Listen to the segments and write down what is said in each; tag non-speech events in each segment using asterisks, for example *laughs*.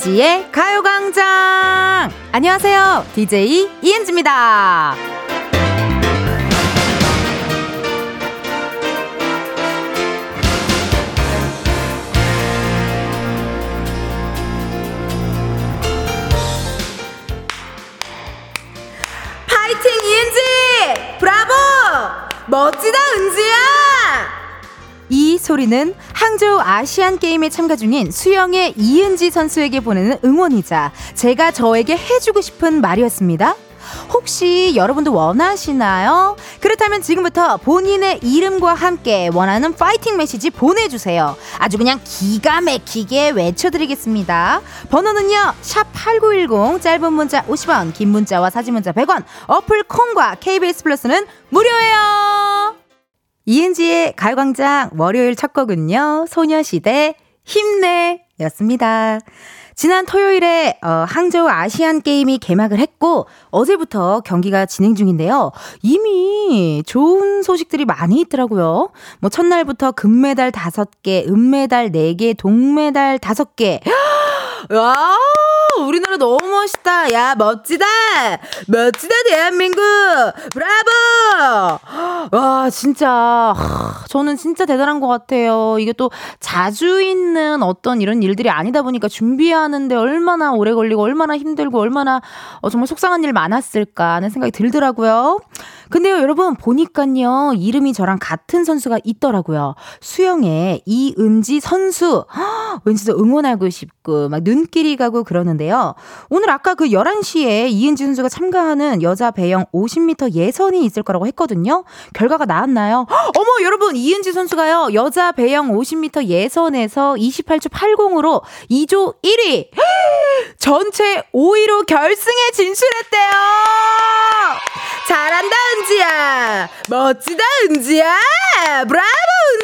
이은지의 가요광장! 안녕하세요. DJ 이은지입니다. 파이팅 이은지! 브라보! 멋지다 은지야! 이 소리는 항저우 아시안 게임에 참가 중인 수영의 이은지 선수에게 보내는 응원이자 제가 저에게 해주고 싶은 말이었습니다. 혹시 여러분도 원하시나요? 그렇다면 지금부터 본인의 이름과 함께 원하는 파이팅 메시지 보내주세요. 아주 그냥 기가 막히게 외쳐드리겠습니다. 번호는요, 샵8910, 짧은 문자 50원, 긴 문자와 사진 문자 100원, 어플 콩과 KBS 플러스는 무료예요. 이은지의 가요광장 월요일 첫 곡은요, 소녀시대 힘내 였습니다. 지난 토요일에 어, 항저우 아시안 게임이 개막을 했고 어제부터 경기가 진행 중인데요. 이미 좋은 소식들이 많이 있더라고요. 뭐 첫날부터 금메달 5개, 은메달 4개, 동메달 5개. *gasps* 와, 우리나라 너무 멋있다. 야, 멋지다. 멋지다, 대한민국. 브라보! 와, 진짜. 저는 진짜 대단한 것 같아요. 이게 또 자주 있는 어떤 이런 일들이 아니다 보니까 준비하는데 얼마나 오래 걸리고 얼마나 힘들고 얼마나 어, 정말 속상한 일 많았을까 하는 생각이 들더라고요. 근데요, 여러분, 보니까요, 이름이 저랑 같은 선수가 있더라고요. 수영의 이은지 선수. 허, 왠지 더 응원하고 싶고, 막 눈길이 가고 그러는데요. 오늘 아까 그 11시에 이은지 선수가 참가하는 여자 배영 50m 예선이 있을 거라고 했거든요. 결과가 나왔나요? 허, 어머, 여러분, 이은지 선수가요, 여자 배영 50m 예선에서 28초 80으로 2조 1위! 전체 5위로 결승에 진출했대요! 잘한다, 은 지야! 멋지다, 은지야! 브라보,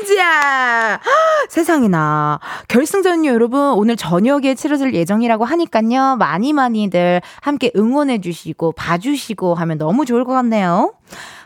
은지야! 세상에나. 결승전요, 여러분. 오늘 저녁에 치러질 예정이라고 하니깐요. 많이 많이들 함께 응원해주시고, 봐주시고 하면 너무 좋을 것 같네요.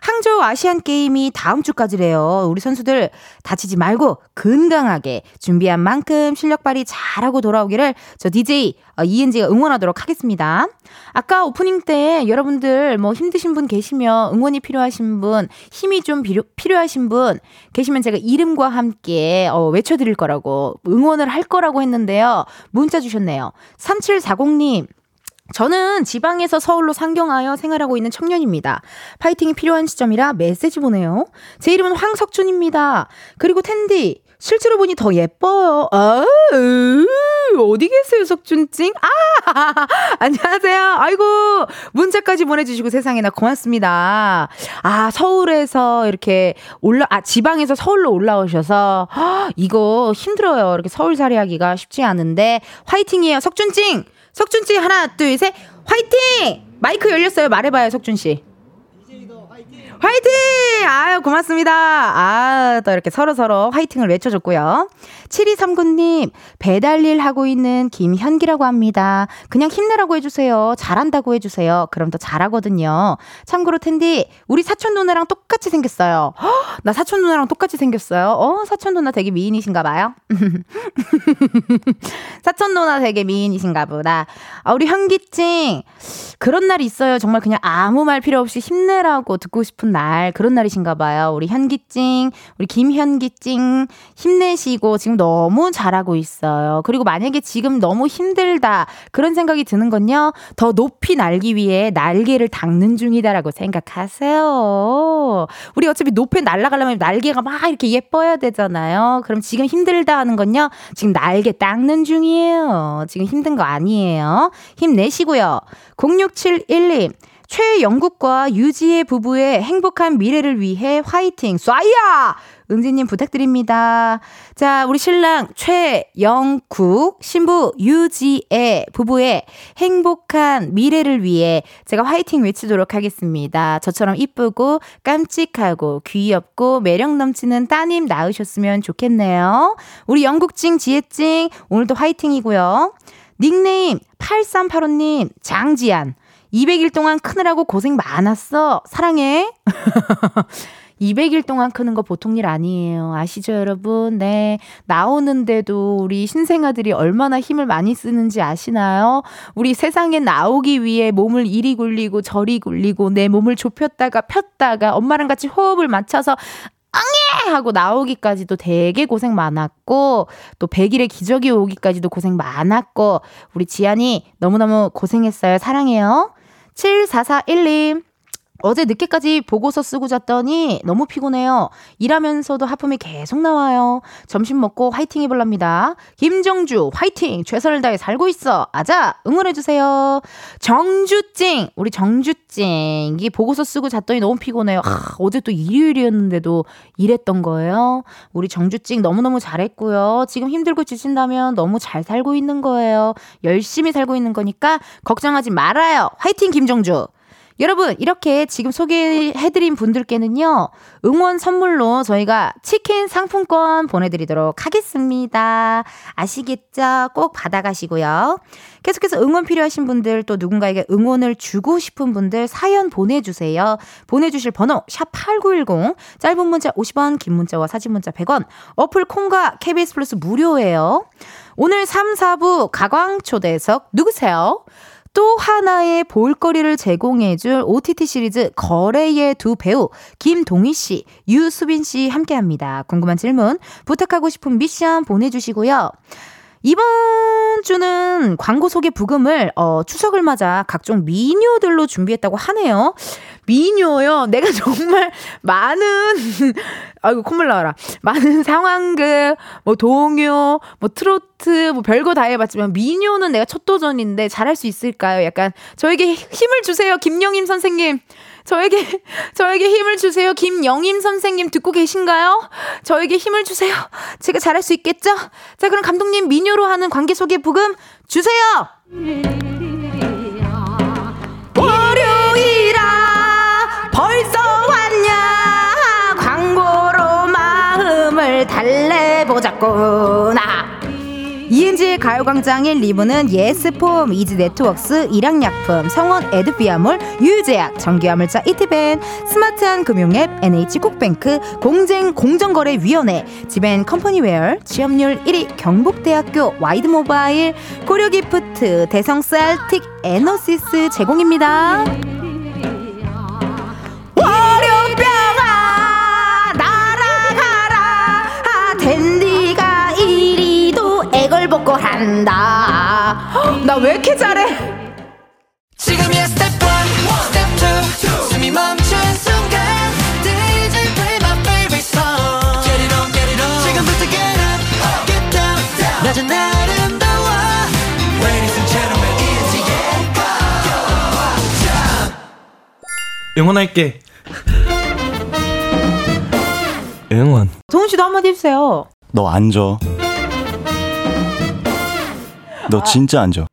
항저우 아시안 게임이 다음 주까지래요. 우리 선수들 다치지 말고 건강하게 준비한 만큼 실력 발휘 잘하고 돌아오기를 저 DJ 어, 이은지가 응원하도록 하겠습니다. 아까 오프닝 때 여러분들 뭐 힘드신 분 계시면 응원이 필요하신 분, 힘이 좀 필요, 필요하신 분 계시면 제가 이름과 함께 어, 외쳐드릴 거라고 응원을 할 거라고 했는데요. 문자 주셨네요. 3740님. 저는 지방에서 서울로 상경하여 생활하고 있는 청년입니다. 파이팅이 필요한 시점이라 메시지 보내요. 제 이름은 황석준입니다. 그리고 텐디, 실제로 보니 더 예뻐요. 아, 어디 계세요, 석준찡? 아, *laughs* 안녕하세요. 아이고, 문자까지 보내주시고 세상에나 고맙습니다. 아, 서울에서 이렇게 올라, 아, 지방에서 서울로 올라오셔서, 아, 이거 힘들어요. 이렇게 서울살이 하기가 쉽지 않은데, 화이팅이에요, 석준찡! 석준찡 하나, 둘, 셋, 화이팅! 마이크 열렸어요. 말해봐요, 석준씨. 화이팅! 아유, 고맙습니다. 아, 또 이렇게 서로서로 화이팅을 외쳐줬고요. 7239님, 배달일 하고 있는 김현기라고 합니다. 그냥 힘내라고 해주세요. 잘한다고 해주세요. 그럼 더 잘하거든요. 참고로 텐디, 우리 사촌 누나랑 똑같이 생겼어요. 허, 나 사촌 누나랑 똑같이 생겼어요. 어, 사촌 누나 되게 미인이신가 봐요. *laughs* 사촌 누나 되게 미인이신가 보다. 아, 우리 현기찡, 그런 날 있어요. 정말 그냥 아무 말 필요 없이 힘내라고 듣고 싶은 날, 그런 날이신가 봐요. 우리 현기찡, 우리 김현기찡, 힘내시고 지금 너무 잘하고 있어요. 그리고 만약에 지금 너무 힘들다, 그런 생각이 드는 건요, 더 높이 날기 위해 날개를 닦는 중이다라고 생각하세요. 우리 어차피 높이 날아가려면 날개가 막 이렇게 예뻐야 되잖아요. 그럼 지금 힘들다 하는 건요, 지금 날개 닦는 중이에요. 지금 힘든 거 아니에요. 힘내시고요. 0671님, 최영국과 유지의 부부의 행복한 미래를 위해 화이팅! 쏴야! 은지님 부탁드립니다. 자, 우리 신랑 최영국, 신부 유지의 부부의 행복한 미래를 위해 제가 화이팅 외치도록 하겠습니다. 저처럼 이쁘고 깜찍하고 귀엽고 매력 넘치는 따님 낳으셨으면 좋겠네요. 우리 영국찡, 지혜찡, 오늘도 화이팅이고요. 닉네임 8385님, 장지안. 200일 동안 크느라고 고생 많았어. 사랑해. *laughs* 200일 동안 크는 거 보통 일 아니에요. 아시죠, 여러분? 네. 나오는데도 우리 신생아들이 얼마나 힘을 많이 쓰는지 아시나요? 우리 세상에 나오기 위해 몸을 이리 굴리고 저리 굴리고 내 몸을 좁혔다가 폈다가 엄마랑 같이 호흡을 맞춰서 앙예! 하고 나오기까지도 되게 고생 많았고, 또 100일의 기적이 오기까지도 고생 많았고, 우리 지안이 너무너무 고생했어요. 사랑해요. 7441님. 어제 늦게까지 보고서 쓰고 잤더니 너무 피곤해요. 일하면서도 하품이 계속 나와요. 점심 먹고 화이팅 해볼랍니다. 김정주, 화이팅! 최선을 다해 살고 있어! 아자! 응원해주세요. 정주찡! 우리 정주찡. 이 보고서 쓰고 잤더니 너무 피곤해요. 아, 어제 또 일요일이었는데도 일했던 거예요. 우리 정주찡 너무너무 잘했고요. 지금 힘들고 지친다면 너무 잘 살고 있는 거예요. 열심히 살고 있는 거니까 걱정하지 말아요. 화이팅, 김정주! 여러분, 이렇게 지금 소개해드린 분들께는요, 응원 선물로 저희가 치킨 상품권 보내드리도록 하겠습니다. 아시겠죠? 꼭 받아가시고요. 계속해서 응원 필요하신 분들, 또 누군가에게 응원을 주고 싶은 분들 사연 보내주세요. 보내주실 번호, 샵8910, 짧은 문자 50원, 긴 문자와 사진 문자 100원, 어플 콩과 KBS 플러스 무료예요. 오늘 3, 4부 가광 초대석 누구세요? 또 하나의 볼거리를 제공해줄 OTT 시리즈 거래의 두 배우 김동희 씨, 유수빈 씨 함께합니다. 궁금한 질문, 부탁하고 싶은 미션 보내주시고요. 이번 주는 광고 소개 부금을 어, 추석을 맞아 각종 미녀들로 준비했다고 하네요. 미녀요. 내가 *laughs* 정말 많은 *laughs* 아이고 콧물 나와라. 많은 상황극, 뭐 동요, 뭐 트로트, 뭐 별거 다 해봤지만 미녀는 내가 첫 도전인데 잘할 수 있을까요? 약간 저에게 힘을 주세요, 김영임 선생님. 저에게 *laughs* 저에게 힘을 주세요. 김영임 선생님 듣고 계신가요? 저에게 힘을 주세요. 제가 잘할 수 있겠죠? 자, 그럼 감독님 미녀로 하는 관계 소개 부금 주세요. 달래보자꾸나. 이은지의 가요광장의 리브는 예스폼, 이지네트웍스, 일양약품, 성원 에드피아몰, 유유제약, 전기화물자 이티벤, 스마트한 금융앱, NH콕뱅크, 공쟁 공정거래위원회, 지벤 컴퍼니웨어, 취업률 1위 경복대학교 와이드모바일, 고려기프트, 대성쎌틱, 에너시스 제공입니다. 복걸 한다 나 왜 이렇게 잘해 지금이야 스텝 1, 스텝 2 숨이 멈춘 순간 DJ play my favorite song Get it on, get it on 지금부터 get up, get down 낮은 아름다워 Ladies and gentlemen, 이은지의 응원할게. 응원. 도훈 씨도 한마디 해주세요 너 앉아. 너 진짜 앉아.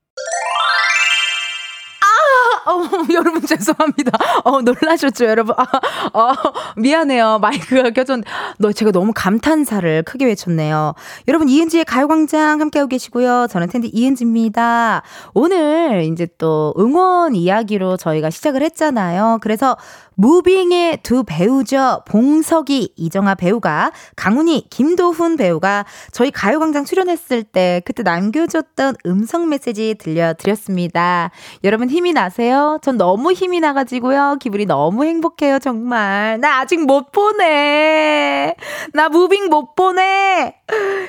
어, 여러분 죄송합니다. 어, 놀라셨죠, 여러분? 아, 어, 미안해요. 마이크가 껴졌. 너 제가 너무 감탄사를 크게 외쳤네요. 여러분 이은지의 가요광장 함께하고 계시고요. 저는 텐디 이은지입니다. 오늘 이제 또 응원 이야기로 저희가 시작을 했잖아요. 그래서 무빙의 두 배우죠. 봉석이, 이정아 배우가, 강훈이, 김도훈 배우가 저희 가요광장 출연했을 때 그때 남겨줬던 음성 메시지 들려드렸습니다. 여러분 힘이 나세요? 전 너무 힘이 나가지고요. 기분이 너무 행복해요, 정말. 나 아직 못 보내. 나 무빙 못 보내.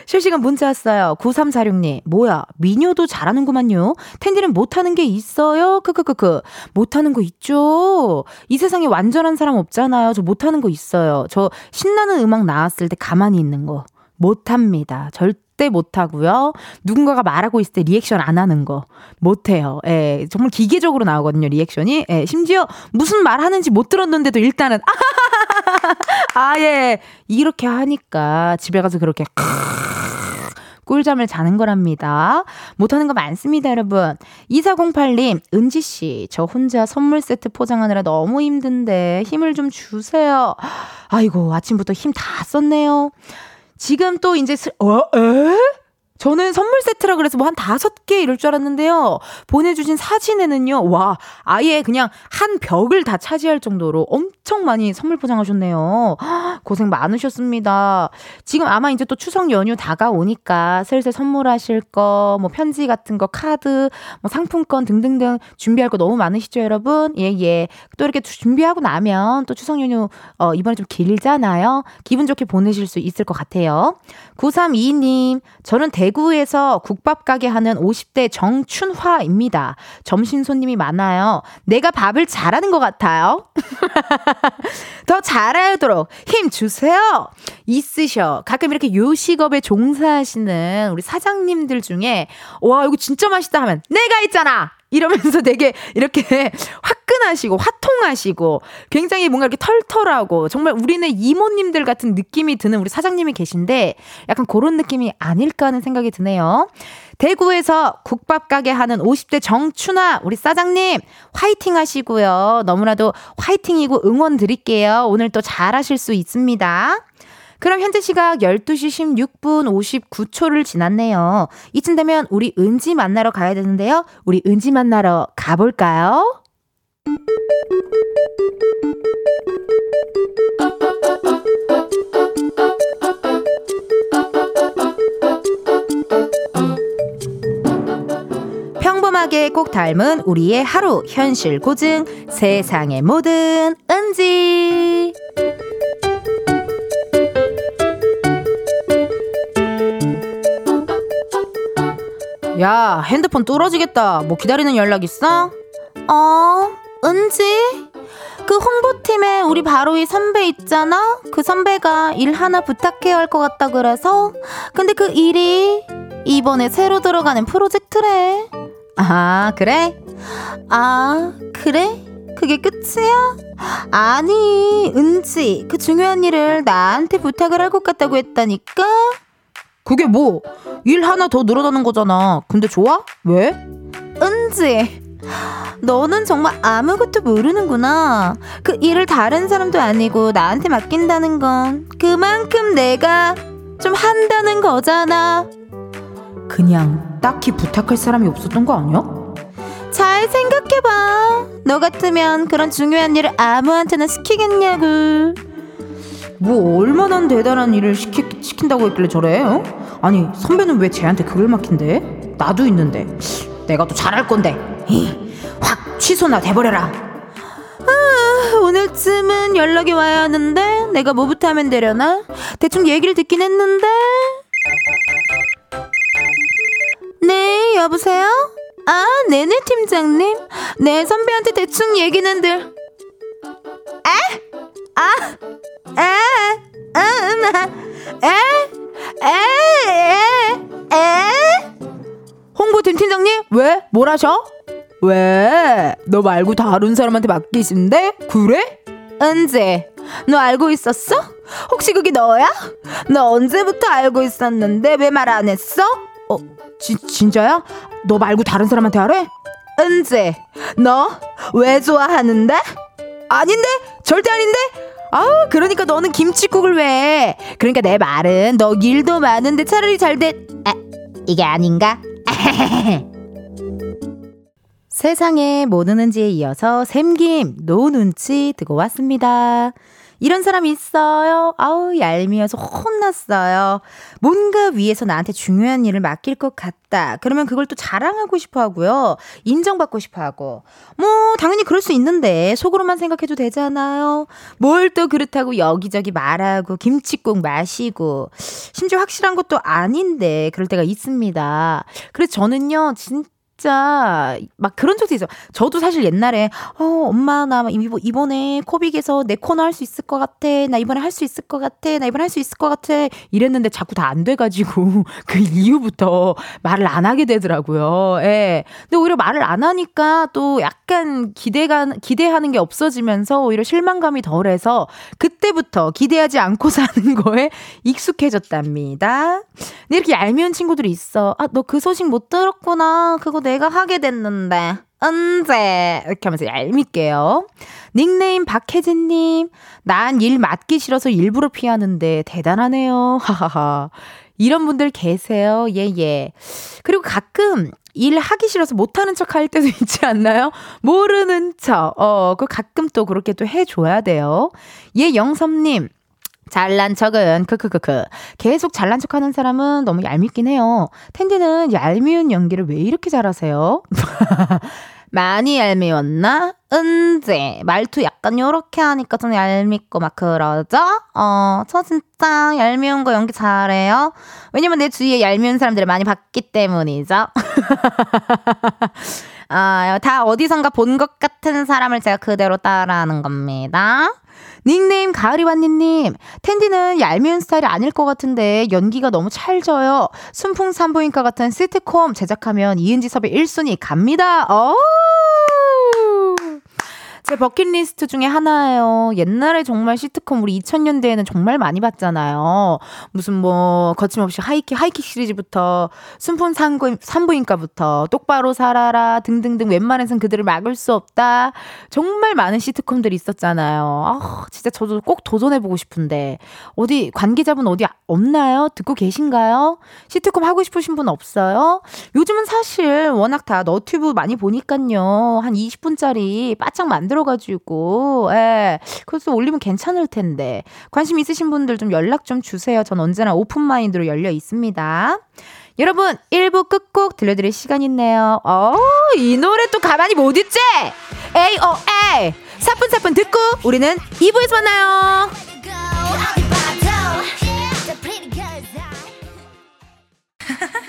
실시간 문자 왔어요. 9346님. 뭐야, 미녀도 잘하는구만요. 텐디는 못하는 게 있어요? 크크크크. 못하는 거 있죠? 이 세상에 완전한 사람 없잖아요. 저 못하는 거 있어요. 저 신나는 음악 나왔을 때 가만히 있는 거. 못합니다. 절대 못하고요. 누군가가 말하고 있을 때 리액션 안 하는 거. 못해요. 예, 정말 기계적으로 나오거든요, 리액션이. 예, 심지어 무슨 말 하는지 못 들었는데도 일단은, *laughs* 아, 예. 이렇게 하니까 집에 가서 그렇게 꿀잠을 자는 거랍니다. 못하는 거 많습니다, 여러분. 2408님, 은지씨, 저 혼자 선물 세트 포장하느라 너무 힘든데 힘을 좀 주세요. 아이고, 아침부터 힘 다 썼네요. 지금 또 이제, 슬, 어, 에? 저는 선물 세트라 그래서 뭐 한 다섯 개 이럴 줄 알았는데요. 보내주신 사진에는요, 와, 아예 그냥 한 벽을 다 차지할 정도로 엄청 많이 선물 포장하셨네요. 고생 많으셨습니다. 지금 아마 이제 또 추석 연휴 다가오니까 슬슬 선물하실 거, 뭐 편지 같은 거, 카드, 뭐 상품권 등등등 준비할 거 너무 많으시죠, 여러분? 예, 예. 또 이렇게 준비하고 나면 또 추석 연휴, 어, 이번에 좀 길잖아요. 기분 좋게 보내실 수 있을 것 같아요. 9322님, 저는 대 구에서 국밥 가게 하는 50대 정춘화입니다. 점심 손님이 많아요. 내가 밥을 잘하는 것 같아요. *laughs* 더 잘하도록 힘 주세요. 있으셔. 가끔 이렇게 요식업에 종사하시는 우리 사장님들 중에, 와, 이거 진짜 맛있다 하면, 내가 있잖아! 이러면서 되게 이렇게 *laughs* 화끈하시고 화통하시고 굉장히 뭔가 이렇게 털털하고 정말 우리는 이모님들 같은 느낌이 드는 우리 사장님이 계신데 약간 그런 느낌이 아닐까 하는 생각이 드네요. 대구에서 국밥 가게 하는 50대 정춘아 우리 사장님 화이팅 하시고요. 너무나도 화이팅이고 응원 드릴게요. 오늘 또 잘하실 수 있습니다. 그럼 현재 시각 12시 16분 59초를 지났네요. 이쯤 되면 우리 은지 만나러 가야 되는데요. 우리 은지 만나러 가볼까요? 평범하게 꼭 닮은 우리의 하루 현실 고증 세상의 모든 은지 야, 핸드폰 뚫어지겠다. 뭐 기다리는 연락 있어? 어, 은지? 그 홍보팀에 우리 바로이 선배 있잖아? 그 선배가 일 하나 부탁해야 할 것 같다 그래서. 근데 그 일이 이번에 새로 들어가는 프로젝트래. 아, 그래? 아, 그래? 그게 끝이야? 아니, 은지, 그 중요한 일을 나한테 부탁을 할 것 같다고 했다니까? 그게 뭐? 일 하나 더 늘어나는 거잖아. 근데 좋아? 왜? 은지. 너는 정말 아무것도 모르는구나. 그 일을 다른 사람도 아니고 나한테 맡긴다는 건 그만큼 내가 좀 한다는 거잖아. 그냥 딱히 부탁할 사람이 없었던 거 아니야? 잘 생각해봐. 너 같으면 그런 중요한 일을 아무한테나 시키겠냐고. 뭐 얼마나 대단한 일을 시키, 시킨다고 했길래 저래? 어? 아니 선배는 왜 쟤한테 그걸 맡긴대? 나도 있는데 내가 또 잘할 건데 확 취소나 돼버려라 아, 오늘쯤은 연락이 와야 하는데 내가 뭐부터 하면 되려나? 대충 얘기를 듣긴 했는데 네 여보세요? 아 네네 팀장님 네 선배한테 대충 얘기는 들 에? 아 에? 음, 에? 에? 에? 에? 홍보팀 팀장님? 왜? 뭘 하셔? 왜? 너 말고 다른 사람한테 맡기신데? 그래? 언제? 너 알고 있었어? 혹시 그게 너야? 너 언제부터 알고 있었는데 왜 말 안 했어? 어, 지, 진짜야? 너 말고 다른 사람한테 하래? 언제? 너왜 좋아하는데? 아닌데? 절대 아닌데? 아우 그러니까 너는 김치국을 왜? 그러니까 내 말은 너 일도 많은데 차라리 잘 돼. 아, 이게 아닌가? *laughs* 세상에 뭐 드는지에 이어서 샘김 노 눈치 듣고 왔습니다. 이런 사람 있어요. 아우 얄미워서 혼났어요. 뭔가 위에서 나한테 중요한 일을 맡길 것 같다. 그러면 그걸 또 자랑하고 싶어 하고요. 인정받고 싶어 하고. 뭐 당연히 그럴 수 있는데 속으로만 생각해도 되잖아요. 뭘 또 그렇다고 여기저기 말하고 김치국 마시고 심지어 확실한 것도 아닌데 그럴 때가 있습니다. 그래서 저는요. 진짜 진짜 막 그런 적도 있어요. 저도 사실 옛날에 어 엄마 나 이번에 코빅에서 내 코너 할 수 있을 것 같아. 나 이번에 할 수 있을 것 같아. 나 이번에 할 수 있을 것 같아. 이랬는데 자꾸 다 안 돼가지고 *laughs* 그 이후부터 말을 안 하게 되더라고요. 예. 근데 오히려 말을 안 하니까 또 약간 기대가 기대하는 게 없어지면서 오히려 실망감이 덜해서 그때부터 기대하지 않고 *laughs* 사는 거에 익숙해졌답니다. 근데 이렇게 얄미운 친구들이 있어. 아 너 그 소식 못 들었구나. 그거 내가 하게 됐는데. 언제? 이렇게 하면서 얄밉게요. 닉네임 박혜진님, 난 일 맡기 싫어서 일부러 피하는데 대단하네요. *laughs* 하하하. 이런 분들 계세요. 예, 예. 그리고 가끔 일 하기 싫어서 못하는 척 할 때도 *laughs* 있지 않나요? 모르는 척. 어, 그 가끔 또 그렇게 또 해줘야 돼요. 예, 영섭님. 잘난 척은 크크크크 계속 잘난 척하는 사람은 너무 얄밉긴 해요. 텐디는 얄미운 연기를 왜 이렇게 잘하세요? *laughs* 많이 얄미웠나? 은지 말투 약간 요렇게 하니까 좀 얄밉고 막 그러죠? 어, 저 진짜 얄미운 거 연기 잘해요. 왜냐면 내 주위에 얄미운 사람들을 많이 봤기 때문이죠. *laughs* 아, 다 어디선가 본 것 같은 사람을 제가 그대로 따라하는 겁니다. 닉네임 가을이완니님, 텐디는 얄미운 스타일이 아닐 것 같은데 연기가 너무 찰져요. 순풍 산부인과 같은 시트콤 제작하면 이은지 섭외 1순위 갑니다. 어! 제 버킷리스트 중에 하나예요. 옛날에 정말 시트콤 우리 2000년대에는 정말 많이 봤잖아요. 무슨 뭐 거침없이 하이킥 하이킥 시리즈부터 순풍 산부, 산부인과부터 똑바로 살아라 등등등 웬만해선 그들을 막을 수 없다. 정말 많은 시트콤들이 있었잖아요. 아, 진짜 저도 꼭 도전해 보고 싶은데 어디 관계자분 어디 없나요? 듣고 계신가요? 시트콤 하고 싶으신 분 없어요? 요즘은 사실 워낙 다 너튜브 많이 보니까요. 한 20분짜리 바짝 만들어 만들어가지고, 예. 그래서 올리면 괜찮을 텐데. 관심 있으신 분들 좀 연락 좀 주세요. 전 언제나 오픈마인드로 열려 있습니다. 여러분, 1부 끝곡 들려드릴 시간 있네요. 어, 이 노래 또 가만히 못 있지? AOA! 사뿐사뿐 듣고 우리는 2부에서 만나요. *laughs*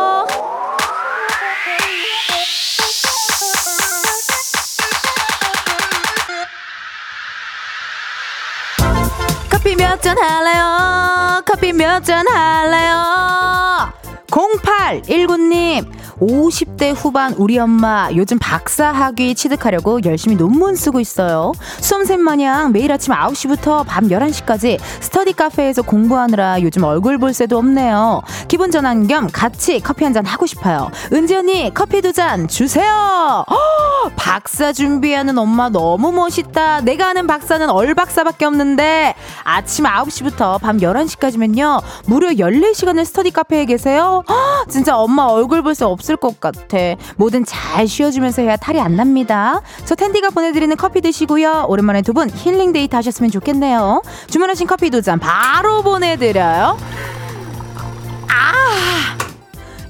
몇 잔 할래요? 커피 몇 잔 할래요? 0819님, 50대 후반 우리 엄마 요즘 박사학위 취득하려고 열심히 논문 쓰고 있어요. 수험생 마냥 매일 아침 9시부터 밤 11시까지 스터디 카페에서 공부하느라 요즘 얼굴 볼 새도 없네요. 기분 전환 겸 같이 커피 한 잔 하고 싶어요. 은지 언니 커피 두 잔 주세요. 허, 박사 준비하는 엄마 너무 멋있다. 내가 아는 박사는 얼박사밖에 없는데 아침 9시부터 밤 11시까지면요. 무려 14시간을 스터디 카페에 계세요. 허, 진짜 엄마 얼굴 볼 새 없을 것 같아. 뭐든 잘 쉬어주면서 해야 탈이 안 납니다. 저 은디가 보내드리는 커피 드시고요. 오랜만에 두 분 힐링 데이트 하셨으면 좋겠네요. 주문하신 커피 두 잔 바로 보내드려요. 아!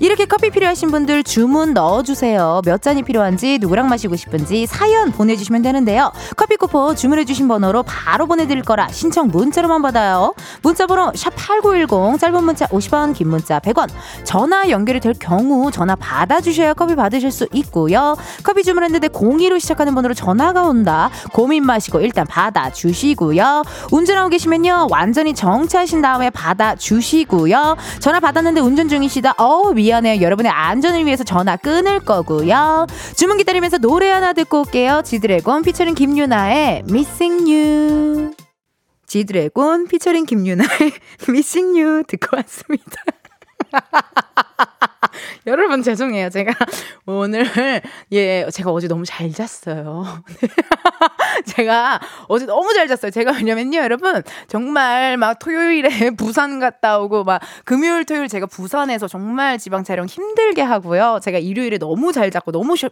이렇게 커피 필요하신 분들 주문 넣어주세요. 몇 잔이 필요한지 누구랑 마시고 싶은지 사연 보내주시면 되는데요. 커피 쿠폰 주문해주신 번호로 바로 보내드릴 거라 신청 문자로만 받아요. 문자번호 샵8910 짧은 문자 50원 긴 문자 100원 전화 연결이 될 경우 전화 받아주셔야 커피 받으실 수 있고요. 커피 주문했는데 02로 시작하는 번호로 전화가 온다. 고민 마시고 일단 받아주시고요. 운전하고 계시면요. 완전히 정차하신 다음에 받아주시고요. 전화 받았는데 운전 중이시다. 어우 미안 미안해요. 여러분의 안전을 위해서 전화 끊을 거고요. 주문 기다리면서 노래 하나 듣고 올게요. 지드래곤 피처링 김유나의 Missing You. 지드래곤 피처링 김유나의 *laughs* Missing You 듣고 왔습니다. *laughs* *laughs* 여러분 죄송해요. 제가 오늘 예 제가 어제 너무 잘 잤어요. *laughs* 제가 어제 너무 잘 잤어요. 제가 왜냐면요, 여러분 정말 막 토요일에 *laughs* 부산 갔다 오고 막 금요일 토요일 제가 부산에서 정말 지방 촬영 힘들게 하고요. 제가 일요일에 너무 잘 잤고 너무 쉬,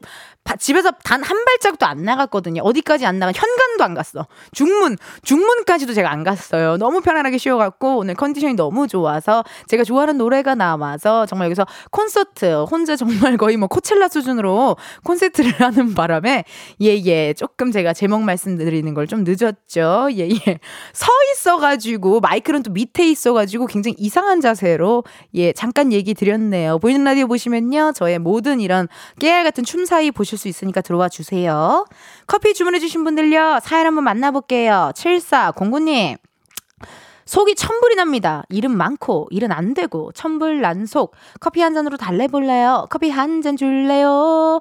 집에서 단 한 발짝도 안 나갔거든요. 어디까지 안 나가 현관도 안 갔어. 중문 중문까지도 제가 안 갔어요. 너무 편안하게 쉬어갖고 오늘 컨디션이 너무 좋아서 제가 좋아하는 노래가 나와서 정말 여기서 콘서트 혼자 정말 거의 뭐 코첼라 수준으로 콘서트를 *laughs* 하는 바람에 예예 조금 제가 제목 말씀드리는 걸 좀 늦었죠. 예예. 서 있어가지고 마이크는 또 밑에 있어가지고 굉장히 이상한 자세로 예 잠깐 얘기 드렸네요. 보이는 라디오 보시면요. 저의 모든 이런 깨알 같은 춤 사이 보실 수 있으니까 들어와 주세요. 커피 주문해주신 분들요. 사연 한번 만나볼게요. 7409님 속이 천불이 납니다. 일은 많고 일은 안 되고 천불 난속 커피 한 잔으로 달래볼래요? 커피 한 잔 줄래요?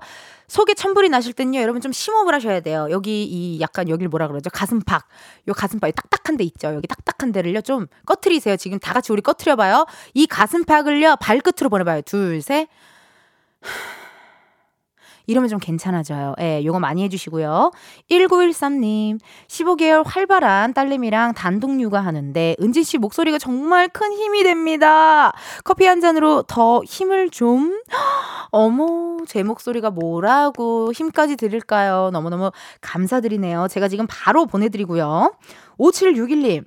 속에 천불이 나실 땐요, 여러분 좀 심호흡을 하셔야 돼요. 여기 이 약간 여기를 뭐라 그러죠? 가슴팍. 요 가슴팍이 딱딱한 데 있죠. 여기 딱딱한 데를요, 좀 꺼트리세요. 지금 다 같이 우리 꺼트려봐요. 이 가슴팍을요, 발끝으로 보내봐요. 둘, 셋. 이러면 좀 괜찮아져요. 예, 요거 많이 해주시고요. 1913님, 15개월 활발한 딸내미랑 단독 육아하는데, 은지 씨 목소리가 정말 큰 힘이 됩니다. 커피 한 잔으로 더 힘을 좀? 어머, 제 목소리가 뭐라고 힘까지 드릴까요? 너무너무 감사드리네요. 제가 지금 바로 보내드리고요. 5761님,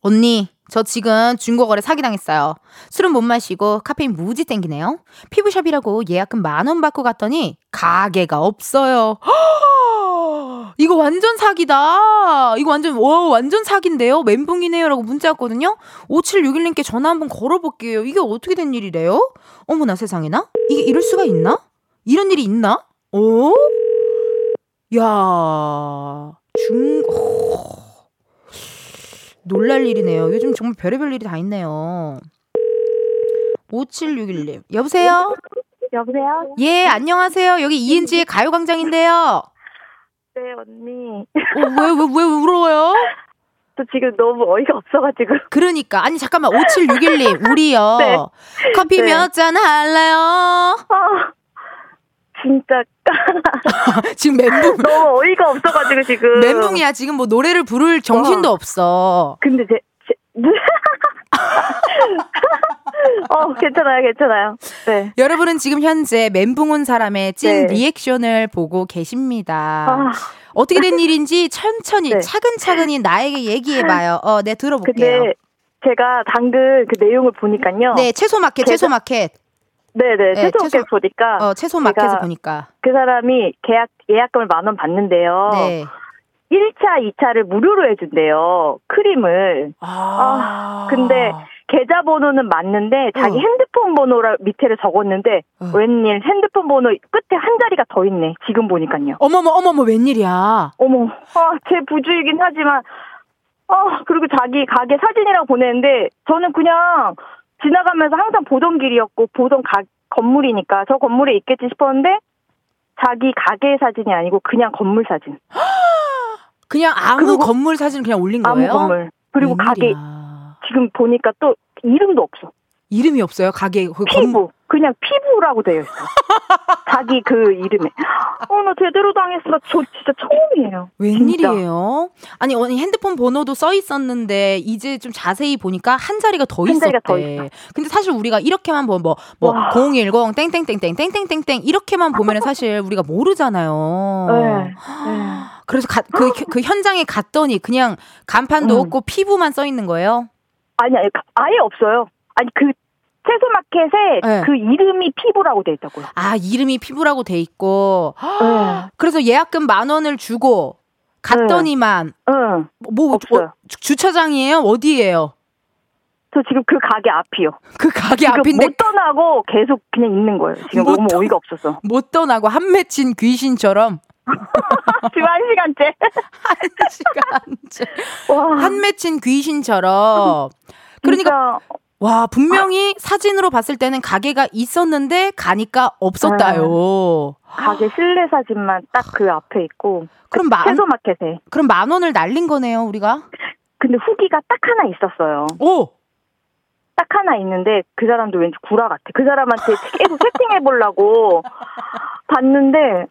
언니, 저 지금 중고거래 사기당했어요. 술은 못 마시고 카페인 무지 땡기네요. 피부샵이라고 예약금 만 원 받고 갔더니 가게가 없어요. *gasps* 이거 완전 사기다. 이거 완전 와 완전 사기인데요. 멘붕이네요라고 문자 왔거든요. 5761님께 전화 한번 걸어볼게요. 이게 어떻게 된 일이래요? 어머나 세상에나? 이게 이럴 수가 있나? 이런 일이 있나? 어? 야 중... 어... 놀랄 일이네요. 요즘 정말 별의별 일이 다 있네요. 5761님. 여보세요? 여보세요? 예, 안녕하세요. 여기 이은지의 가요광장인데요. 네, 언니. 어, 왜, 왜, 왜 울어요? 저 지금 너무 어이가 없어가지고. 그러니까. 아니, 잠깐만. 5761님, *laughs* 우리요. 네. 커피 네. 몇잔 할래요? 아, 진짜 *laughs* 지금 멘붕. *laughs* 너무 어이가 없어가지고 지금. 멘붕이야. 지금 뭐 노래를 부를 정신도 어. 없어. 근데 제, 제... *laughs* 어, 괜찮아요, 괜찮아요. 네. 여러분은 지금 현재 멘붕 온 사람의 찐 네. 리액션을 보고 계십니다. 아, 어떻게 된 일인지 천천히 네. 차근차근히 나에게 얘기해봐요. 어, 네 들어볼게요. 근데 제가 당근 그 내용을 보니까요. 네, 채소 마켓, 채소 제가- 마켓. 네네, 네, 채소 채소- 를 보니까 어, 채소 마켓을 제가- 보니까. 그 사람이 계약, 예약금을 만 원 받는데요. 네. 1차, 2차를 무료로 해준대요. 크림을. 아, 근데 계좌번호는 맞는데 자기 어. 핸드폰 번호를 밑에를 적었는데 어. 웬일 핸드폰 번호 끝에 한 자리가 더 있네. 지금 보니까요. 어머머, 어머머, 웬일이야. 어머, 아, 제 부주이긴 하지만 아, 그리고 자기 가게 사진이라고 보냈는데 저는 그냥 지나가면서 항상 보던 길이었고 보던 가, 건물이니까 저 건물에 있겠지 싶었는데 자기 가게 사진이 아니고 그냥 건물 사진. *gasps* 그냥 아무 건물 사진 그냥 올린 아무 거예요? 건물. 그리고 가게 웬일이야. 지금 보니까 또 이름도 없어. 이름이 없어요? 가게 그 피부. 건물. 그냥 피부라고 되어 있어. *laughs* 자기 그 이름에. 어, 나 제대로 당했어. 저 진짜 처음이에요. 진짜. 웬일이에요? 아니, 언니 핸드폰 번호도 써 있었는데 이제 좀 자세히 보니까 한 자리가 더 한 있었대. 자리가 더 있어. 근데 사실 우리가 이렇게만 보면 뭐, 뭐, 와. 010 땡땡땡땡 땡땡땡땡 이렇게만 보면은 사실 우리가 모르잖아요. 네. 네. 그래서 가, 그, 그 현장에 갔더니 그냥 간판도 음. 없고 피부만 써 있는 거예요. 아니, 아니, 아예 없어요. 아니, 그 채소마켓에 네. 그 이름이 피부라고 돼 있다고요. 아, 이름이 피부라고 돼 있고. 네. 그래서 예약금 만 원을 주고 갔더니만 응. 뭐 없어요. 어, 주- 주차장이에요? 어디예요? 저 지금 그 가게 앞이요. *laughs* 그 가게 앞인데 못 떠나고 계속 그냥 있는 거예요. 지금 못 너무 떠- 어이가 없어서. 못 떠나고 한 맺힌 귀신처럼 *laughs* 지금 한 시간째. *laughs* 한 시간째 와. 한 맺힌 귀신처럼 그러니까 진짜 와 분명히 사진으로 봤을 때는 가게가 있었는데 가니까 없었다요. 가게 실내 사진만 딱 그 앞에 있고. 그럼 만 채소마켓에. 그럼 만 원을 날린 거네요 우리가. 근데 후기가 딱 하나 있었어요. 오 딱 하나 있는데 그 사람도 왠지 구라 같아. 그 사람한테 계속 채팅해 보려고 봤는데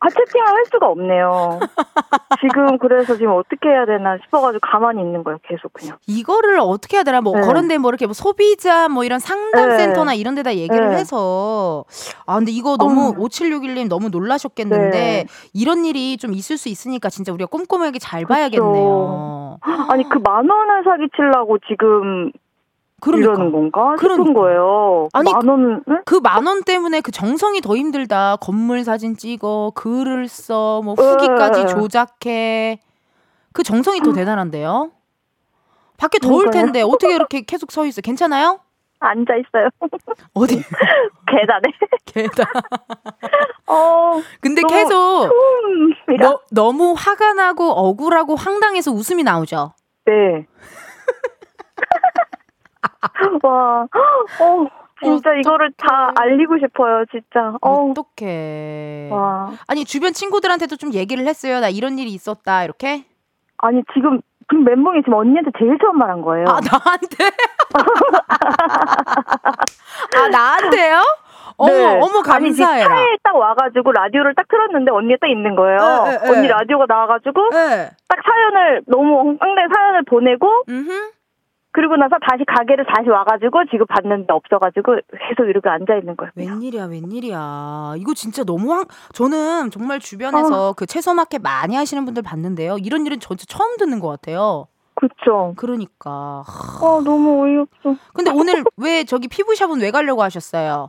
아 채팅을 할 수가 없네요. *laughs* 지금 그래서 지금 어떻게 해야 되나 싶어가지고 가만히 있는 거예요. 계속 그냥. 이거를 어떻게 해야 되나 뭐 네. 그런데 뭐 이렇게 뭐 소비자 뭐 이런 상담센터나 네. 이런 데다 얘기를 네. 해서 아 근데 이거 너무 어. 5761님 너무 놀라셨겠는데 네. 이런 일이 좀 있을 수 있으니까 진짜 우리가 꼼꼼하게 잘 봐야겠네요. 아니 그 만 원을 사기치려고 지금 그러니까. 이러는 건가 그러니까. 싶은 거예요. 아니, 만 원, 응? 그만 원 때문에 그 정성이 더 힘들다. 건물 사진 찍어, 글을 써, 뭐 후기까지 에. 조작해. 그 정성이 더 대단한데요. 밖에 더울. 텐데 어떻게 이렇게 계속 서 있어? 괜찮아요? 앉아 있어요. 어디 *laughs* 계단에. 계단. *laughs* 어, 근데 너무 계속. 너, 너무 화가 나고 억울하고 황당해서 웃음이 나오죠. 네. *laughs* 와, 어, 진짜 이거를 다 알리고 싶어요, 진짜. 어, 어떡해. 와. 아니 주변 친구들한테도 좀 얘기를 했어요. 나 이런 일이 있었다 이렇게. 아니, 지금, 지금 멘붕이 지금 언니한테 제일 처음 말한 거예요. 아 나한테? *laughs* 아 나한테요? 어머 네. 어머 아니, 지금 감사해라. 차에 딱 와가지고 라디오를 딱 틀었는데 언니가 딱 있는 거예요. 에, 에, 에. 언니 라디오가 나와가지고 네. 딱 사연을 너무 황당한 사연을 보내고 음. 그리고 나서 다시 가게를 다시 와가지고 지금 봤는데 없어가지고 계속 이렇게 앉아 있는 거예요. 웬일이야 웬일이야. 이거 진짜 너무 황. 저는 정말 주변에서 그 채소 마켓 많이 하시는 분들 봤는데요. 이런 일은 저 진짜 처음 듣는 것 같아요. 그쵸. 그러니까. 아 너무 어이없어. 근데 오늘 왜 저기 피부샵은 왜 가려고 하셨어요?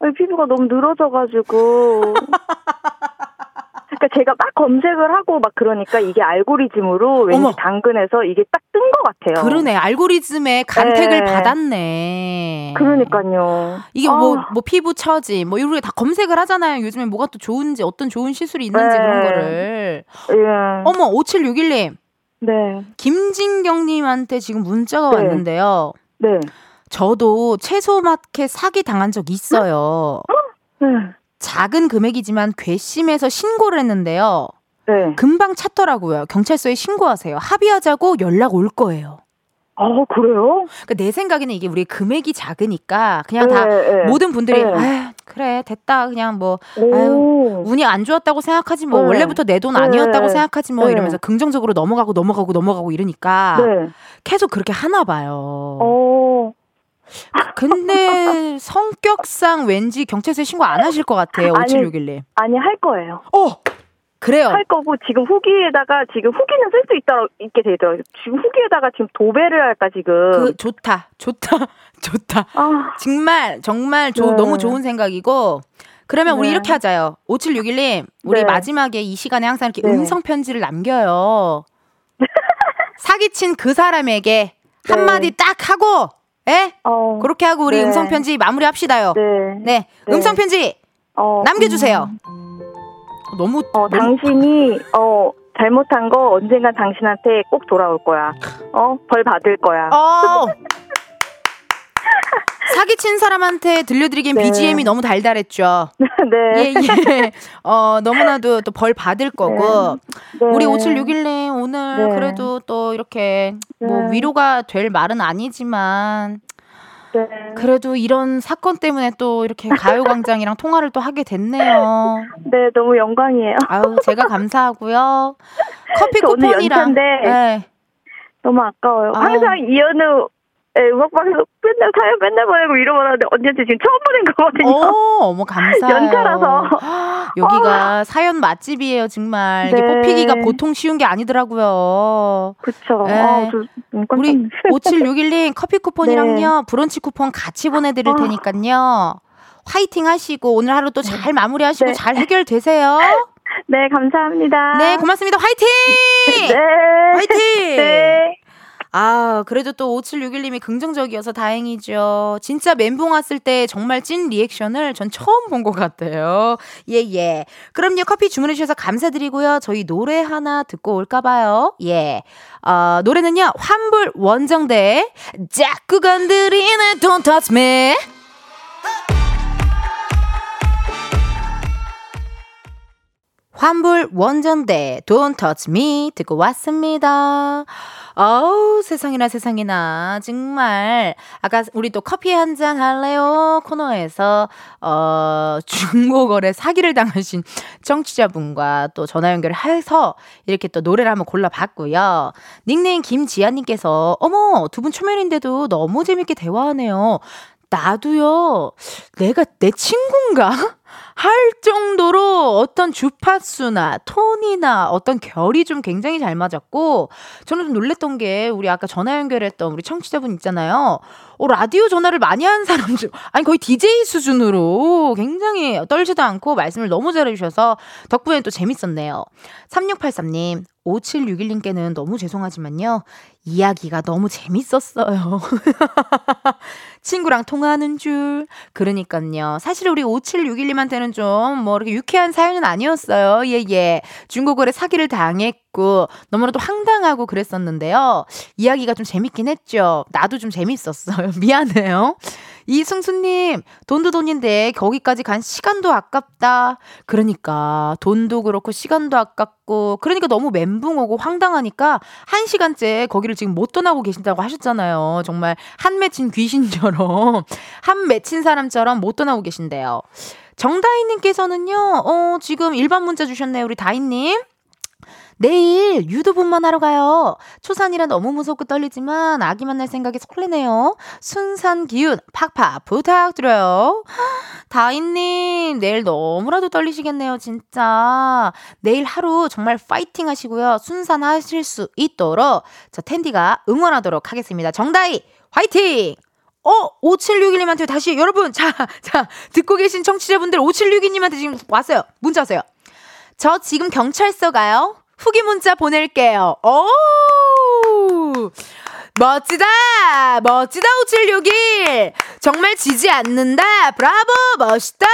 아니, 피부가 너무 늘어져가지고. *laughs* 그러니까 제가 막 검색을 하고 막 그러니까 이게 알고리즘으로 왠지 어머. 당근에서 이게 딱 뜬 것 같아요. 그러네 알고리즘에 간택을 네. 받았네. 그러니까요. 이게 아, 뭐, 뭐 피부 처지, 뭐 이런 게 다 검색을 하잖아요. 요즘에 뭐가 또 좋은지, 어떤 좋은 시술이 있는지 네. 그런 거를. 예. 어머, 5761님. 네. 김진경님한테 지금 문자가 네. 왔는데요. 네. 저도 채소마켓 사기 당한 적 있어요. 네. 작은 금액이지만 괘씸해서 신고를 했는데요. 네. 금방 찾더라고요. 경찰서에 신고하세요. 합의하자고 연락 올 거예요. 아, 그래요? 그러니까 내 생각에는 이게 우리 금액이 작으니까 그냥 네, 다 네. 모든 분들이 네. 아유 그래 됐다 그냥 뭐 오. 운이 안 좋았다고 생각하지 뭐 네. 원래부터 내 돈 아니었다고 네. 생각하지 뭐 네. 이러면서 긍정적으로 넘어가고 넘어가고 넘어가고 이러니까 네. 계속 그렇게 하나 봐요. 어. 근데 성격상 왠지 경찰서에 신고 안 하실 것 같아요. 아니, 5761님. 아니, 할 거예요. 어 그래요. 할 거고, 지금 후기에다가, 지금 후기는 쓸 수 있다, 있게 되더라고요. 지금 후기에다가 지금 도배를 할까, 지금. 그 좋다 좋다 *laughs* 좋다. 아, 정말 정말 조- 네. 너무 좋은 생각이고 그러면 우리 네. 이렇게 하자요. 5761님 우리 네. 마지막에 이 시간에 항상 이렇게 네. 음성 편지를 남겨요. 사기친 그 사람에게 한마디 딱 하고 예? 어. 그렇게 하고 우리 네. 음성 편지 마무리합시다요. 네. 네. 네. 음성 편지 어, 남겨주세요. 너무 어, 너무 당신이, 어, 잘못한 거 언젠간 당신한테 꼭 돌아올 거야. 어, 벌 받을 거야. 어. *laughs* 사기친 사람한테 들려드리기엔 네. BGM이 너무 달달했죠. *laughs* 네. 예, 예. 어, 너무나도 또 벌 받을 거고. 네. 우리 5761님 오늘 네. 그래도 또 이렇게 뭐 네. 위로가 될 말은 아니지만 네. 그래도 이런 사건 때문에 또 이렇게 가요광장이랑 통화를 또 하게 됐네요. *laughs* 네, 너무 영광이에요. 아유, 제가 감사하고요. *laughs* 커피 쿠폰이랑. 네. 너무 아까워요. 아. 항상 이현우 예, 음악방송 맨날 사연 맨날 보내고 이러고 하는데 언니한테 지금 처음 보낸 거거든요. 오, 어머 감사해요. 연차라서. *gasps* 여기가 사연 맛집이에요, 정말. 이게 네. 뽑히기가 보통 쉬운 게 아니더라고요. 그쵸. 네. 아, 우리 놀랐어요. 5761님 커피 쿠폰이랑요 브런치 쿠폰 같이 보내드릴 아. 테니까요 화이팅 하시고 오늘 하루 또 잘 마무리하시고 네. 잘 해결되세요 *laughs* 네, 감사합니다. 네 고맙습니다 화이팅 네. 화이팅 네. 아 그래도 또 5761님이 긍정적이어서 다행이죠. 진짜 멘붕 왔을 때 정말 찐 리액션을 전 처음 본 것 같아요. 예 예. 그럼요. 커피 주문해 주셔서 감사드리고요. 저희 노래 하나 듣고 올까봐요. 예. 어, 노래는요. 환불 원정대 자꾸 건드리는 Don't touch me. 환불 원정대 Don't touch me 듣고 왔습니다. 어우 세상이나 세상이나 정말 아까 우리 또 커피 한 잔 할래요 코너에서 어 중고거래 사기를 당하신 청취자분과 또 전화 연결해서 이렇게 또 노래를 한번 골라봤고요. 닉네임 김지아님께서 어머 두 분 초면인데도 너무 재밌게 대화하네요. 나도요 내가 내 친구인가 할 정도로 어떤 주파수나 톤이나 어떤 결이 좀 굉장히 잘 맞았고 저는 좀 놀랬던 게 우리 아까 전화 연결했던 우리 청취자분 있잖아요. 어, 라디오 전화를 많이 한 사람 중, 아니, 거의 DJ 수준으로 굉장히 떨지도 않고 말씀을 너무 잘해 주셔서 덕분에 또 재밌었네요. 3683님, 5761님께는 너무 죄송하지만요. 이야기가 너무 재밌었어요. *laughs* 친구랑 통화하는 줄. 그러니까요. 사실 우리 5761님한테는 좀 뭐 이렇게 유쾌한 사연은 아니었어요. 예, 예. 중고거래 사기를 당했고, 너무나도 황당하고 그랬었는데요. 이야기가 좀 재밌긴 했죠. 나도 좀 재밌었어요. *laughs* 미안해요. 이승수님, 돈도 돈인데 거기까지 간 시간도 아깝다. 그러니까 돈도 그렇고 시간도 아깝고 그러니까 너무 멘붕 오고 황당하니까 한 시간째 거기를 지금 못 떠나고 계신다고 하셨잖아요. 정말 한 맺힌 귀신처럼 *laughs* 한 맺힌 사람처럼 못 떠나고 계신데요. 정다희님께서는요, 어, 지금 일반 문자 주셨네요. 우리 다희님. 내일 유도분만 하러 가요. 초산이라 너무 무섭고 떨리지만 아기 만날 생각이 설레네요. 순산 기운 팍팍 부탁드려요. *gasps* 다인님 내일 너무나도 떨리시겠네요. 진짜 내일 하루 정말 파이팅 하시고요. 순산 하실 수 있도록 저 텐디가 응원하도록 하겠습니다. 정다희 화이팅! 어, 5761님한테 다시 여러분, 자, 자, 듣고 계신 청취자분들 5762님한테 지금 왔어요. 문자 왔어요. 저 지금 경찰서 가요. 후기 문자 보낼게요. 오! 멋지다! 멋지다, 5761! 정말 지지 않는다! 브라보! 멋있다!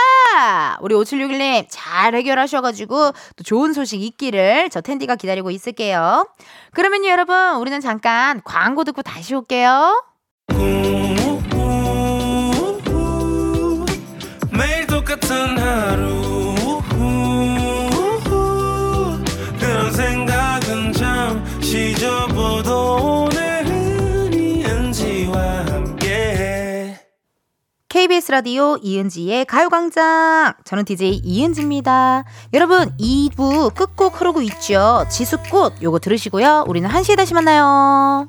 우리 5761님 잘 해결하셔가지고 또 좋은 소식 있기를 저 텐디가 기다리고 있을게요. 그러면 여러분, 우리는 잠깐 광고 듣고 다시 올게요. 매일 똑같은 하루 접어도 오늘은 이은지와 함께 KBS 라디오 이은지의 가요광장. 저는 DJ 이은지입니다. 여러분, 2부 끝곡 흐르고 있죠. 지수꽃 요거 들으시고요. 우리는 1시에 다시 만나요.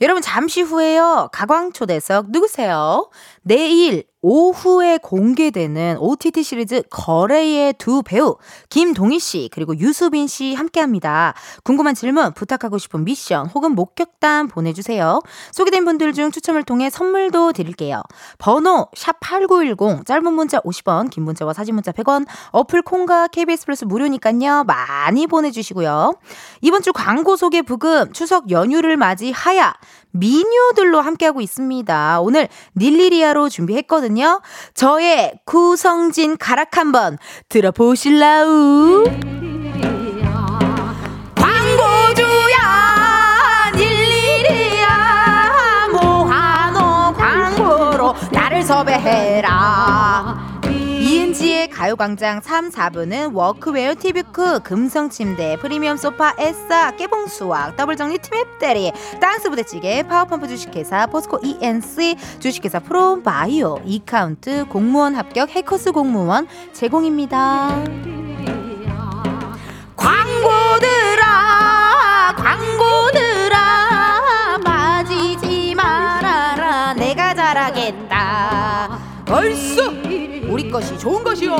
여러분 잠시 후에요. 가광초대석 누구세요? 내일 오후에 공개되는 OTT 시리즈 거래의 두 배우 김동희 씨 그리고 유수빈 씨 함께합니다. 궁금한 질문 부탁하고 싶은 미션 혹은 목격담 보내주세요. 소개된 분들 중 추첨을 통해 선물도 드릴게요. 번호 샵 #8910 짧은 문자 50원, 긴 문자와 사진 문자 100원. 어플 콩과 KBS 플러스 무료니까요 많이 보내주시고요. 이번 주 광고 소개 부금 추석 연휴를 맞이 하야 미녀들로 함께하고 있습니다. 오늘 닐리리아로 준비했거든요. 저의 구성진 가락 한번 들어보실라우? 광고주야 닐리리아 모하노 광고로 나를 섭외해라. 가요광장 3, 4부는 워크웨어 티뷰크, 금성침대, 프리미엄 소파, 에싸, 깨봉수학, 더블정리 티맵대리, 땅스부대찌개, 파워펌프 주식회사, 포스코 ENC, 주식회사 프로바이오, 이카운트, 공무원 합격, 해커스 공무원 제공입니다. 광고들아, 광고들아, 맞이지 말아라, 내가 잘하겠다. 얼쑤! 우리 것이 좋은 것이요.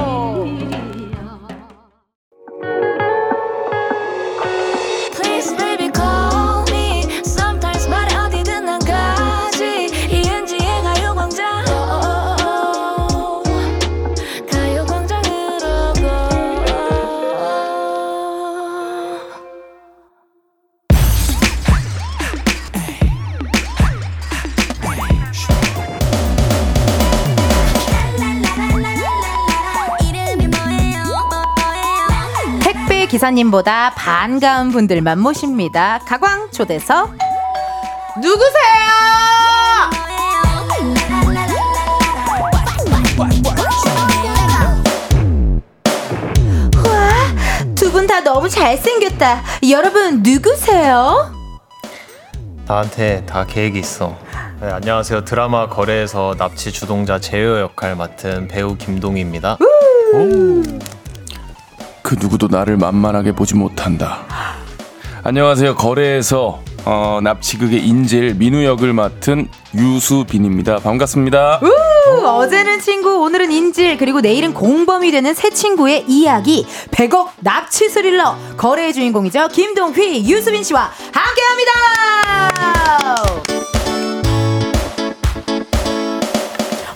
기사님보다 반가운 분들만 모십니다. 가광 초대석 누구세요? 우와, 두 분 다 너무 잘생겼다. 여러분 누구세요? 나한테 다 계획이 있어. 네, 안녕하세요. 드라마 거래에서 납치 주동자 제요 역할 맡은 배우 김동희입니다. 그 누구도 나를 만만하게 보지 못한다. 안녕하세요. 거래에서 어, 납치극의 인질 민우 역을 맡은 유수빈입니다. 반갑습니다. 우, 어제는 친구, 오늘은 인질, 그리고 내일은 공범이 되는 새 친구의 이야기. 100억 납치 스릴러. 거래의 주인공이죠. 김동휘, 유수빈 씨와 함께 합니다!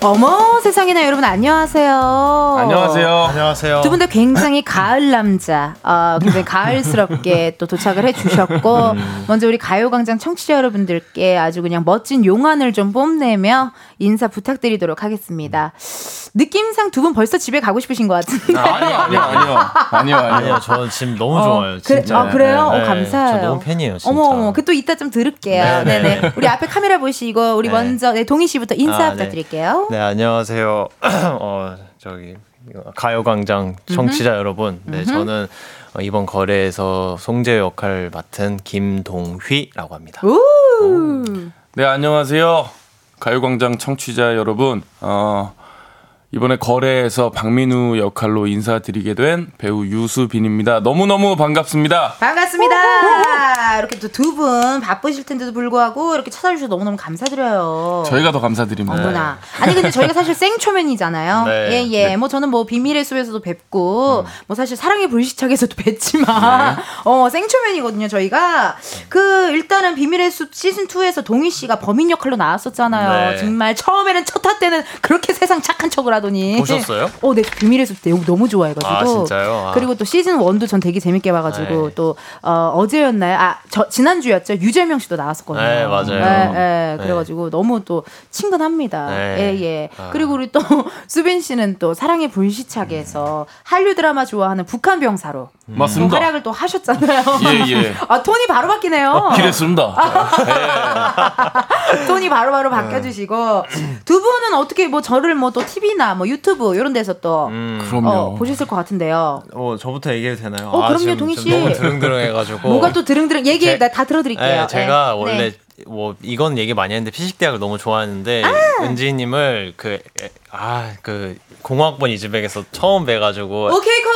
어머, 세상에나 여러분, 안녕하세요. 안녕하세요. 안녕하세요. 두 분 다 굉장히 가을 남자, 어, 굉장히 가을스럽게 또 도착을 해주셨고, 먼저 우리 가요광장 청취자 여러분들께 아주 그냥 멋진 용안을 좀 뽐내며 인사 부탁드리도록 하겠습니다. 느낌상 두 분 벌써 집에 가고 싶으신 것 같은데. 아니요, 아니요, 아니요. 아니요, 아니요, 아니요. 저 지금 너무 어, 좋아요. 그래, 진짜. 아, 그래요? 네, 어, 감사해요. 저 너무 팬이에요, 진짜. 어머, 어머, 그 또 이따 좀 들을게요. 네, 네네. 네. 우리 앞에 카메라 보시고, 우리 네. 먼저, 네, 동희 씨부터 인사 아, 네. 부탁드릴게요. 네, 안녕하세요. *clears throat* 어, 저기 가요광장 청취자 여러분. 네, 저는 어, 이번 거래에서 송재 역할 맡은 김동휘라고 합니다. 우! 네, 안녕하세요. 가요광장 청취자 여러분. 어, 이번에 거래에서 박민우 역할로 인사드리게 된 배우 유수빈입니다. 너무너무 반갑습니다. 반갑습니다. 이렇게 또 두 분 바쁘실 텐데도 불구하고 이렇게 찾아주셔서 너무너무 감사드려요. 저희가 더 감사드립니다. 어머나. 아니 근데 저희가 사실 생초면이잖아요. 네. 예, 예. 뭐 저는 뭐 비밀의 숲에서도 뵙고 뭐 사실 사랑의 불시착에서도 뵀지만 *laughs* 어, 생초면이거든요, 저희가. 그 일단은 비밀의 숲 시즌 2에서 동희 씨가 범인 역할로 나왔었잖아요. 네. 정말 처음에는 첫 화 때는 그렇게 세상 착한 척을 하 더니 보셨어요? 어, 네. 비밀의 숲 내용 너무 좋아해가지고. 아, 진짜요? 아. 그리고 또 시즌 1도 전 되게 재밌게 봐가지고 네. 또 어, 어제였나요? 아, 저 지난주였죠. 유재명 씨도 나왔었거든요. 네, 맞아요. 네. 그래가지고 너무 또 친근합니다. 네. 예, 예. 아. 그리고 우리 또 *laughs* 수빈 씨는 또 사랑의 불시착에서 한류 드라마 좋아하는 북한 병사로 또 맞습니다. 활약을 또 하셨잖아요. 예, 예. *laughs* 아, 톤이 바로 바뀌네요. 기랬습니다. *laughs* 톤이 바로 바로 바뀌어주시고 두 분은 어떻게 뭐 저를 뭐 또 TV나 뭐 유튜브 이런 데서 또 음, 그럼요. 어, 보셨을 것 같은데요. 어, 저부터 얘기해도 되나요? 어, 그럼요, 지금 동희 좀 씨. 너무 드릉드릉 해가지고. *laughs* 뭐가 또 드릉드릉 얘기해 제- 나다 들어드릴게요. 네, 제가 네. 원래 네. 뭐 이건 얘기 많이 했는데 피식대학을 너무 좋아하는데 은지님을 그 아 그 공학번 이즈백에서 처음 뵈가지고 오케이 콜.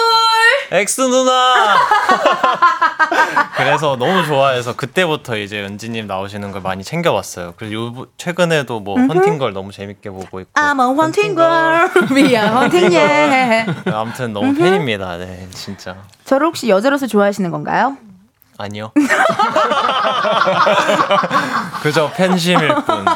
엑스 누나 *laughs* 그래서 너무 좋아해서 그때부터 이제 은지님 나오시는 걸 많이 챙겨봤어요. 그래서 요 최근에도 뭐 헌팅걸 너무 재밌게 보고 있고 I'm a hunting *laughs* girl. We are hunting yeah. 아무튼 너무 팬입니다. 네 진짜 저를 혹시 여자로서 좋아하시는 건가요? 아니요 *laughs* 그저 팬심일 뿐. 네.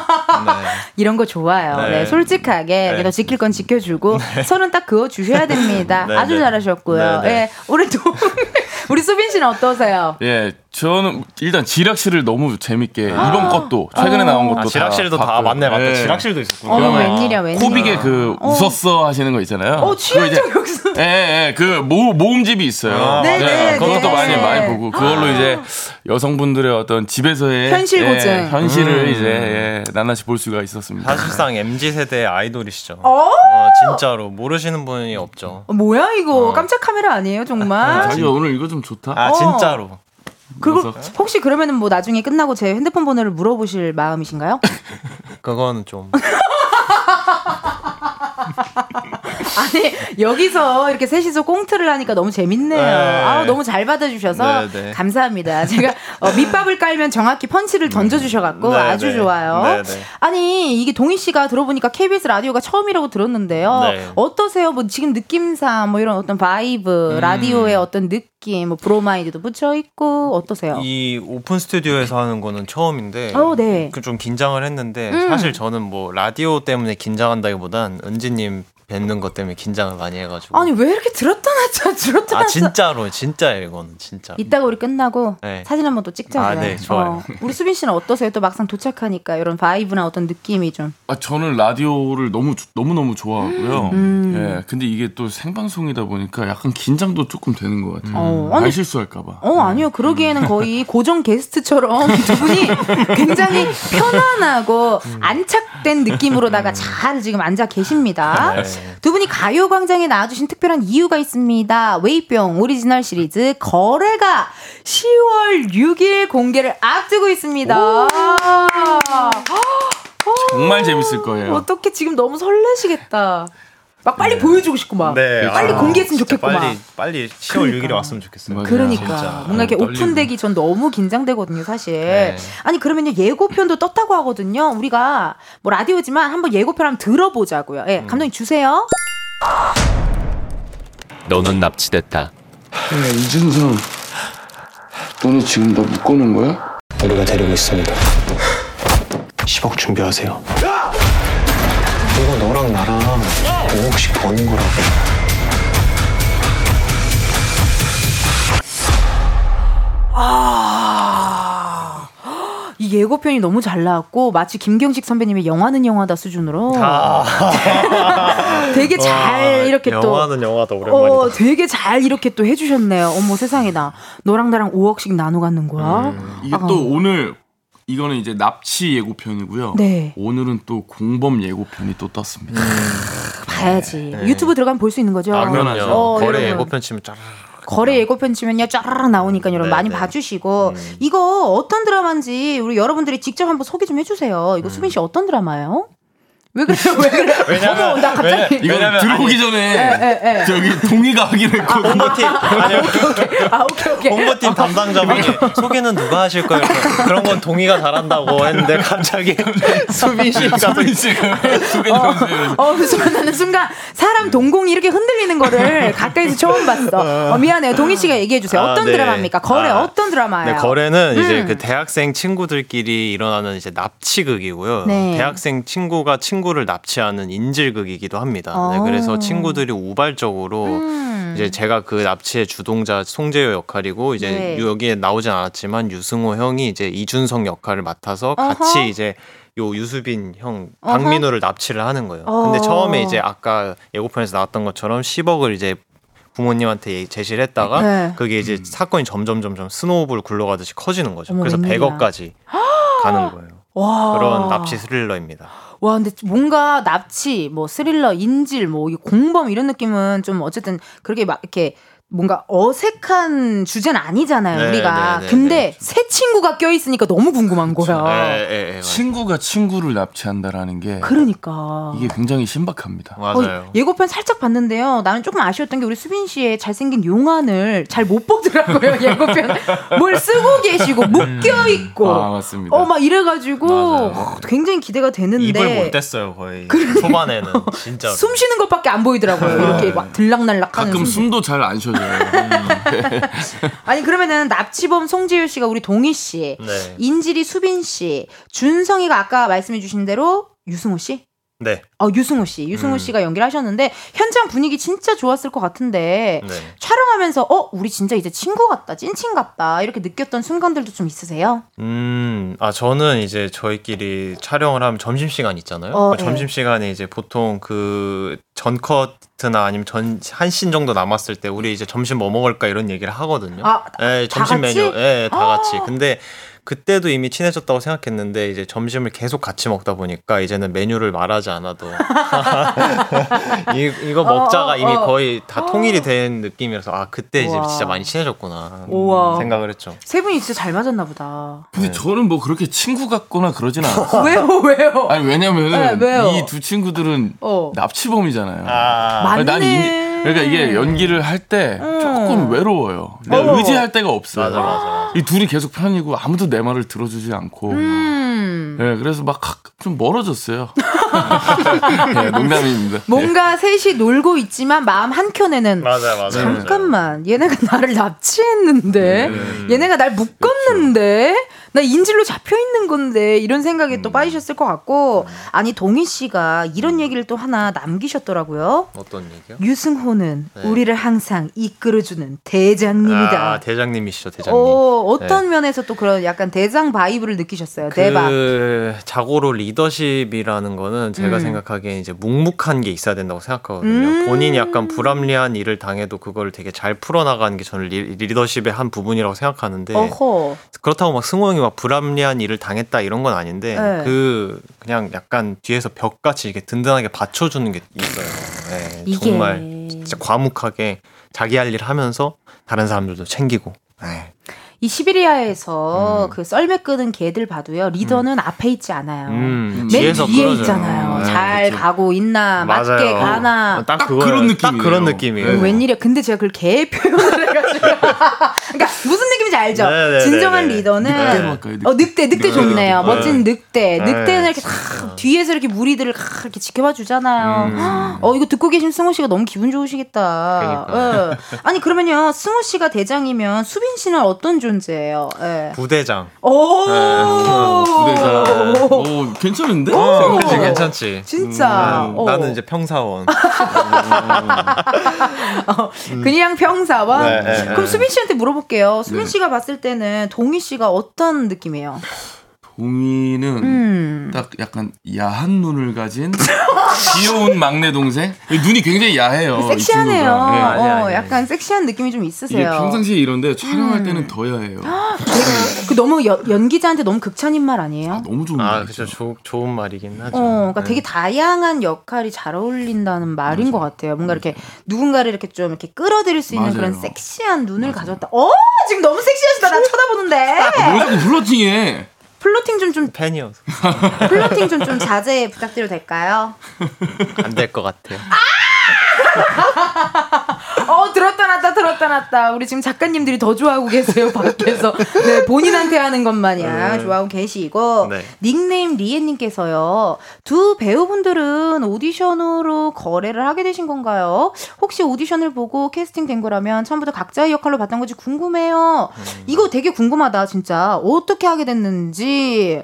이런 거 좋아요. 네, 네. 솔직하게 네. 내가 지킬 건 지켜주고 선은 딱 그어 주셔야 됩니다. 네, 아주 네. 잘하셨고요. 네, 네. 예, 우리 또 *laughs* 우리 수빈 씨는 어떠세요? 예, 저는 일단 지락실을 너무 재밌게 이번 것도 최근에 나온 것도 아, 지락실도 다, 봤고요. 맞네 맞네 예. 지락실도. 어머 그다음에 웬일이야 웬일이야. 코빅의 그 웃었어 하시는 거 있잖아요. 어 취향적 역수. 예, 예, 그 모, 모음집이 있어요. 아, 네, 네, 그것도 네. 많이 많이 보고 그걸로 이제 여성분들의 어떤 집에서의 현실 예, 고증. 현실을 음. 이제 예, 나나시 볼 수가 있었습니다. 사실상 MZ 세대의 아이돌이시죠. 어? 어, 진짜로 모르시는 분이 없죠. 어, 뭐야 이거 어. 깜짝 카메라 아니에요 정말? 자기 오늘 이거 좀 좋다. 아 어. 진짜로. 그리고 혹시 그러면은 뭐 나중에 끝나고 제 핸드폰 번호를 물어보실 마음이신가요? 그건 좀 *laughs* 아니 여기서 이렇게 셋이서 꽁트를 하니까 너무 재밌네요. 네. 아 너무 잘 받아주셔서 네, 네. 감사합니다. 제가 어, 밑밥을 깔면 정확히 펀치를 던져주셔갖고 네, 아주 네. 좋아요. 네, 네. 아니 이게 동휘 씨가 들어보니까 KBS 라디오가 처음이라고 들었는데요. 네. 어떠세요? 뭐 지금 느낌상 뭐 이런 어떤 vibe 음. 라디오의 어떤 느낌, 뭐 브로마이드도 붙여 있고 어떠세요? 이 오픈 스튜디오에서 하는 거는 처음인데 어, 네. 그좀 긴장을 했는데 음. 사실 저는 뭐 라디오 때문에 긴장한다기보단 은지님 뵙는 것 때문에 긴장을 많이 해가지고. 아니 왜 이렇게 들었다 놨죠? 들었다 아 놨죠? 진짜로 진짜예요 이거는 진짜. 이따가 우리 끝나고 네. 사진 한번 또 찍자고요. 아, 네, 좋아요. 어, 우리 수빈 씨는 어떠세요? 또 막상 도착하니까 이런 vibe나 어떤 느낌이 좀. 아, 저는 라디오를 너무 너무 너무 좋아하고요. 음. 예, 근데 이게 또 생방송이다 보니까 약간 긴장도 조금 되는 것 같아요. 어, 말 아니, 실수할까봐. 어 아니요 그러기에는 거의 *laughs* 고정 게스트처럼 *laughs* 두 분이 굉장히 편안하고 안착된 느낌으로다가 잘 지금 앉아 계십니다. 네. 두 분이 가요광장에 나와주신 특별한 이유가 있습니다. 웨이브 오리지널 시리즈 거래가 10월 6일 공개를 앞두고 있습니다. 정말 재밌을 거예요. 어떻게 지금 너무 설레시겠다. 막 빨리 보여주고 싶구만. 네. 빨리 아, 공개했으면 좋겠구만. 빨리 빨리 10월 그러니까. 6일에 왔으면 좋겠어요. 맞아요. 그러니까 진짜. 뭔가 이렇게 떨리고. 오픈되기 전 너무 긴장되거든요, 사실. 네. 아니 그러면요 예고편도 떴다고 하거든요. 우리가 뭐 라디오지만 한번 예고편 한번 들어보자고요. 예, 감독님 주세요. 너는 납치됐다. 야, 이준성. 너네 지금 나 묶어놓은 거야? 우리가 데리고 있습니다. 10억 준비하세요. 이거 너랑 나랑 5억씩 버는 거라고. 아. 이 예고편이 너무 잘 나왔고 마치 김경식 선배님의 영화는 영화다 수준으로 *laughs* 되게 잘 이렇게 또 영화는 영화다 오랜만이다. 어, 되게 잘 이렇게 또 해주셨네요. 어머 세상에나 너랑 나랑 5억씩 나눠 갖는 거야. 이게 아. 또 오늘 이거는 이제 납치 예고편이고요. 네. 오늘은 또 공범 예고편이 또 떴습니다. 봐야지. 네. 유튜브 들어가면 볼 수 있는 거죠. 아 그럼요. 어, 거래 여러분. 예고편 치면 쫙. 거래 예고편 치면요 쫙 나오니까 여러분 네, 많이 네. 봐주시고 음. 이거 어떤 드라마인지 우리 여러분들이 직접 한번 소개 좀 해주세요. 이거 수빈 씨 어떤 드라마예요? 왜 그래요? 왜 그래요? 왜냐면- 어머, 나 갑자기 이거 왜냐면 들어오기 예, 전에 예, 예. 저기 동의가 하기로 했거든요. 홍보팀 아니요 아 오케이 오케이. 홍보팀 담당자분이 소개는 누가 하실 거예요? 그런 건 동의가 잘한다고 했는데 갑자기 *laughs* 수빈 씨가 수빈 씨가 소개 좀 해주세요. 어, 그래서 나는 순간 사람 동공이 이렇게 흔들리는 거를 가까이서 처음 봤어. 어, 미안해요. 동희 씨가 얘기해 주세요. 아, 어떤 네. 드라마입니까? 거래 아, 어떤 드라마예요? 네, 거래는 이제 음. 그 대학생 친구들끼리 일어나는 이제 납치극이고요. 네. 대학생 친구가 친구 를 납치하는 인질극이기도 합니다. 네, 어. 그래서 친구들이 우발적으로 음. 이제 제가 그 납치의 주동자 송재효 역할이고 이제 네. 여기에 나오진 않았지만 유승호 형이 이제 이준석 역할을 맡아서 같이 어허. 이제 요 유수빈 형 어허. 박민호를 납치를 하는 거예요. 어. 근데 처음에 이제 아까 예고편에서 나왔던 것처럼 10억을 이제 부모님한테 얘기- 제시를 했다가 네. 그게 이제 사건이 점점 점점 snowball 굴러가듯이 커지는 거죠. 어머, 그래서 웬일이야. 100억까지 가는 거예요. 와. 그런 납치 스릴러입니다. 와, 근데 뭔가 납치, 뭐 스릴러, 인질, 뭐 공범 이런 느낌은 좀 어쨌든 그렇게 막 이렇게 뭔가 어색한 주제는 아니잖아요, 네, 우리가. 네, 네, 근데 네. 새 친구가 껴있으니까 너무 궁금한 거야. 예, 예, 예. 친구가 친구를 납치한다라는 게 그러니까. 이게 굉장히 신박합니다. 맞아요. 어, 예고편 살짝 봤는데요. 나는 조금 아쉬웠던 게 우리 수빈 씨의 잘생긴 용안을 잘 못 보더라고요. *laughs* 예고편 뭘 쓰고 계시고 묶여 있고. 아 맞습니다. 어, 막 이래가지고. 어, 굉장히 기대가 되는데. 입을 못 댔어요 거의 초반에는 진짜로. 숨 쉬는 것밖에 안 보이더라고요. 이렇게 *laughs* 막 들락날락하는 가끔 숨. 숨도 잘 안 쉬어져요. 음. *laughs* 아니 그러면은 납치범 송지효 씨가 우리 동희 씨, 네. 인질이 수빈 씨, 준성이가 아까 말씀해 주신 대로 유승호 씨. 네. 어 유승호 씨, 유승호 음. 씨가 연기를 하셨는데 현장 분위기 진짜 좋았을 것 같은데 네. 촬영하면서 어 우리 진짜 이제 친구 같다, 찐친 같다 이렇게 느꼈던 순간들도 좀 있으세요? 음, 아 저는 이제 저희끼리 촬영을 하면 점심 시간 있잖아요. 어, 그 네. 점심 시간에 이제 보통 그 전 커트나 아니면 전 한 신 정도 남았을 때 우리 이제 점심 뭐 먹을까 이런 얘기를 하거든요. 아, 예, 다 점심? 메뉴, 예, 다 아. 같이. 근데 그때도 이미 친해졌다고 생각했는데 이제 점심을 계속 같이 먹다 보니까 이제는 메뉴를 말하지 않아도 *laughs* 이, 이거 먹자가 어, 어, 이미 어. 거의 다 통일이 된 느낌이라서 아 그때 이제 우와. 진짜 많이 친해졌구나 우와. 생각을 했죠. 세 분이 진짜 잘 맞았나 보다. 근데 저는 뭐 그렇게 친구 같거나 그러진 않아요. *laughs* 왜요, 왜요? 아니 왜냐면은 네, 왜요? 이두 친구들은 어. 납치범이잖아요. 아, 아니, 난 맞네. 이, 그러니까 이게 연기를 할때 음. 조금 외로워요. 내가 어. 의지할 데가 없어요. 맞아 맞아 맞아. 이 둘이 계속 편이고 아무도 내 말을 들어주지 않고. 음. 네, 그래서 막 좀 멀어졌어요. *laughs* 네, 농담입니다. 뭔가 셋이 놀고 있지만 마음 한 켠에는 맞아요, 맞아요. 잠깐만 얘네가 나를 납치했는데 네. 얘네가 날 묶었는데 나 인질로 잡혀 있는 건데 이런 생각에 또 음. 빠지셨을 것 같고 아니 동희 씨가 이런 얘기를 또 하나 남기셨더라고요. 어떤 얘기요? 유승호는 네. 우리를 항상 이끌어주는 대장님이다. 아, 대장님이시죠, 대장님. 어, 어떤 네. 면에서 또 그런 약간 대장 vibe를 느끼셨어요? 대박. 그 자고로 리더십이라는 거는 제가 음. 생각하기에 이제 묵묵한 게 있어야 된다고 생각하거든요. 음. 본인이 약간 불합리한 일을 당해도 그걸 되게 잘 풀어나가는 게 저는 리, 리더십의 한 부분이라고 생각하는데 어허. 그렇다고 막 승호 형이 막 불합리한 일을 당했다 이런 건 아닌데 네. 그 그냥 약간 뒤에서 벽같이 이렇게 든든하게 받쳐주는 게 있어요. 네, 이게 정말 진짜 과묵하게 자기 할 일 하면서 다른 사람들도 챙기고. 네. 이 시베리아에서 그 썰매 끄는 개들 봐도요 리더는 앞에 있지 않아요. 음, 맨 뒤에. 있잖아요. 네, 잘 그치. 가고 있나 맞아요. 맞게 가나. 딱, 그거예요. 그런 딱 느낌이에요. 그런 느낌이에요. 어, 웬일이야? 근데 제가 그걸 개 표현을 해가지고. *laughs* 그러니까 무슨 느낌인지 알죠? 네네네네. 진정한 리더는 늑대로 할까요? 늑대? 어 늑대 늑대 네. 좋네요. 네. 멋진 늑대. 네. 늑대는 이렇게 탁 뒤에서 이렇게 무리들을 탁 이렇게 지켜봐 주잖아요. 음. 어 이거 듣고 계신 승호 씨가 너무 기분 좋으시겠다. 그러니까. 예. 아니 그러면요 승호 씨가 대장이면 수빈 씨는 어떤 존 재예요? 예. 부대장. 오. 부대장. 오, 괜찮은데? 오. 그치 괜찮지. 진짜. 음, 어. 나는 이제 평사원. *laughs* 어, 그냥 평사원. 네, 네, 그럼 네. 수빈 씨한테 물어볼게요. 수빈 네. 씨가 봤을 때는 동희 씨가 어떤 느낌이에요? 동이는 음. 딱 약간 야한 눈을 가진 *laughs* 귀여운 막내 동생. 눈이 굉장히 야해요. 이 섹시하네요. 네. 아니, 아니, 어, 아니. 약간 섹시한 느낌이 좀 있으세요. 평상시에 이런데 촬영할 음. 때는 더 야해요. *gasps* 그 너무 여- 연기자한테 너무 극찬인 말 아니에요? 너무 좋은 아, 말이죠. 그죠. 조- 좋은 말이긴 하죠. 어, 그러니까 네. 되게 다양한 역할이 잘 어울린다는 말인 것 같아요. 뭔가 이렇게 누군가를 이렇게 좀 이렇게 끌어들일 수 있는 맞아요. 그런 섹시한 눈을 가졌다. 어, 지금 너무 섹시하시다. 나 *laughs* 쳐다보는데. 뭘 자꾸 flirting해? flirting 좀 좀 팬이어서 flirting 좀 좀 자제 부탁드려도 될까요? 안 될 것 같아요. 어 들었다 놨다 들었다 놨다 우리 지금 작가님들이 더 좋아하고 계세요 밖에서 네 본인한테 하는 것 마냥 좋아하고 계시고 네. 닉네임 리에님께서요 두 배우분들은 오디션으로 거래를 하게 되신 건가요? 혹시 오디션을 보고 캐스팅 된 거라면 처음부터 각자의 역할로 봤던 건지 궁금해요. 이거 되게 궁금하다 진짜 어떻게 하게 됐는지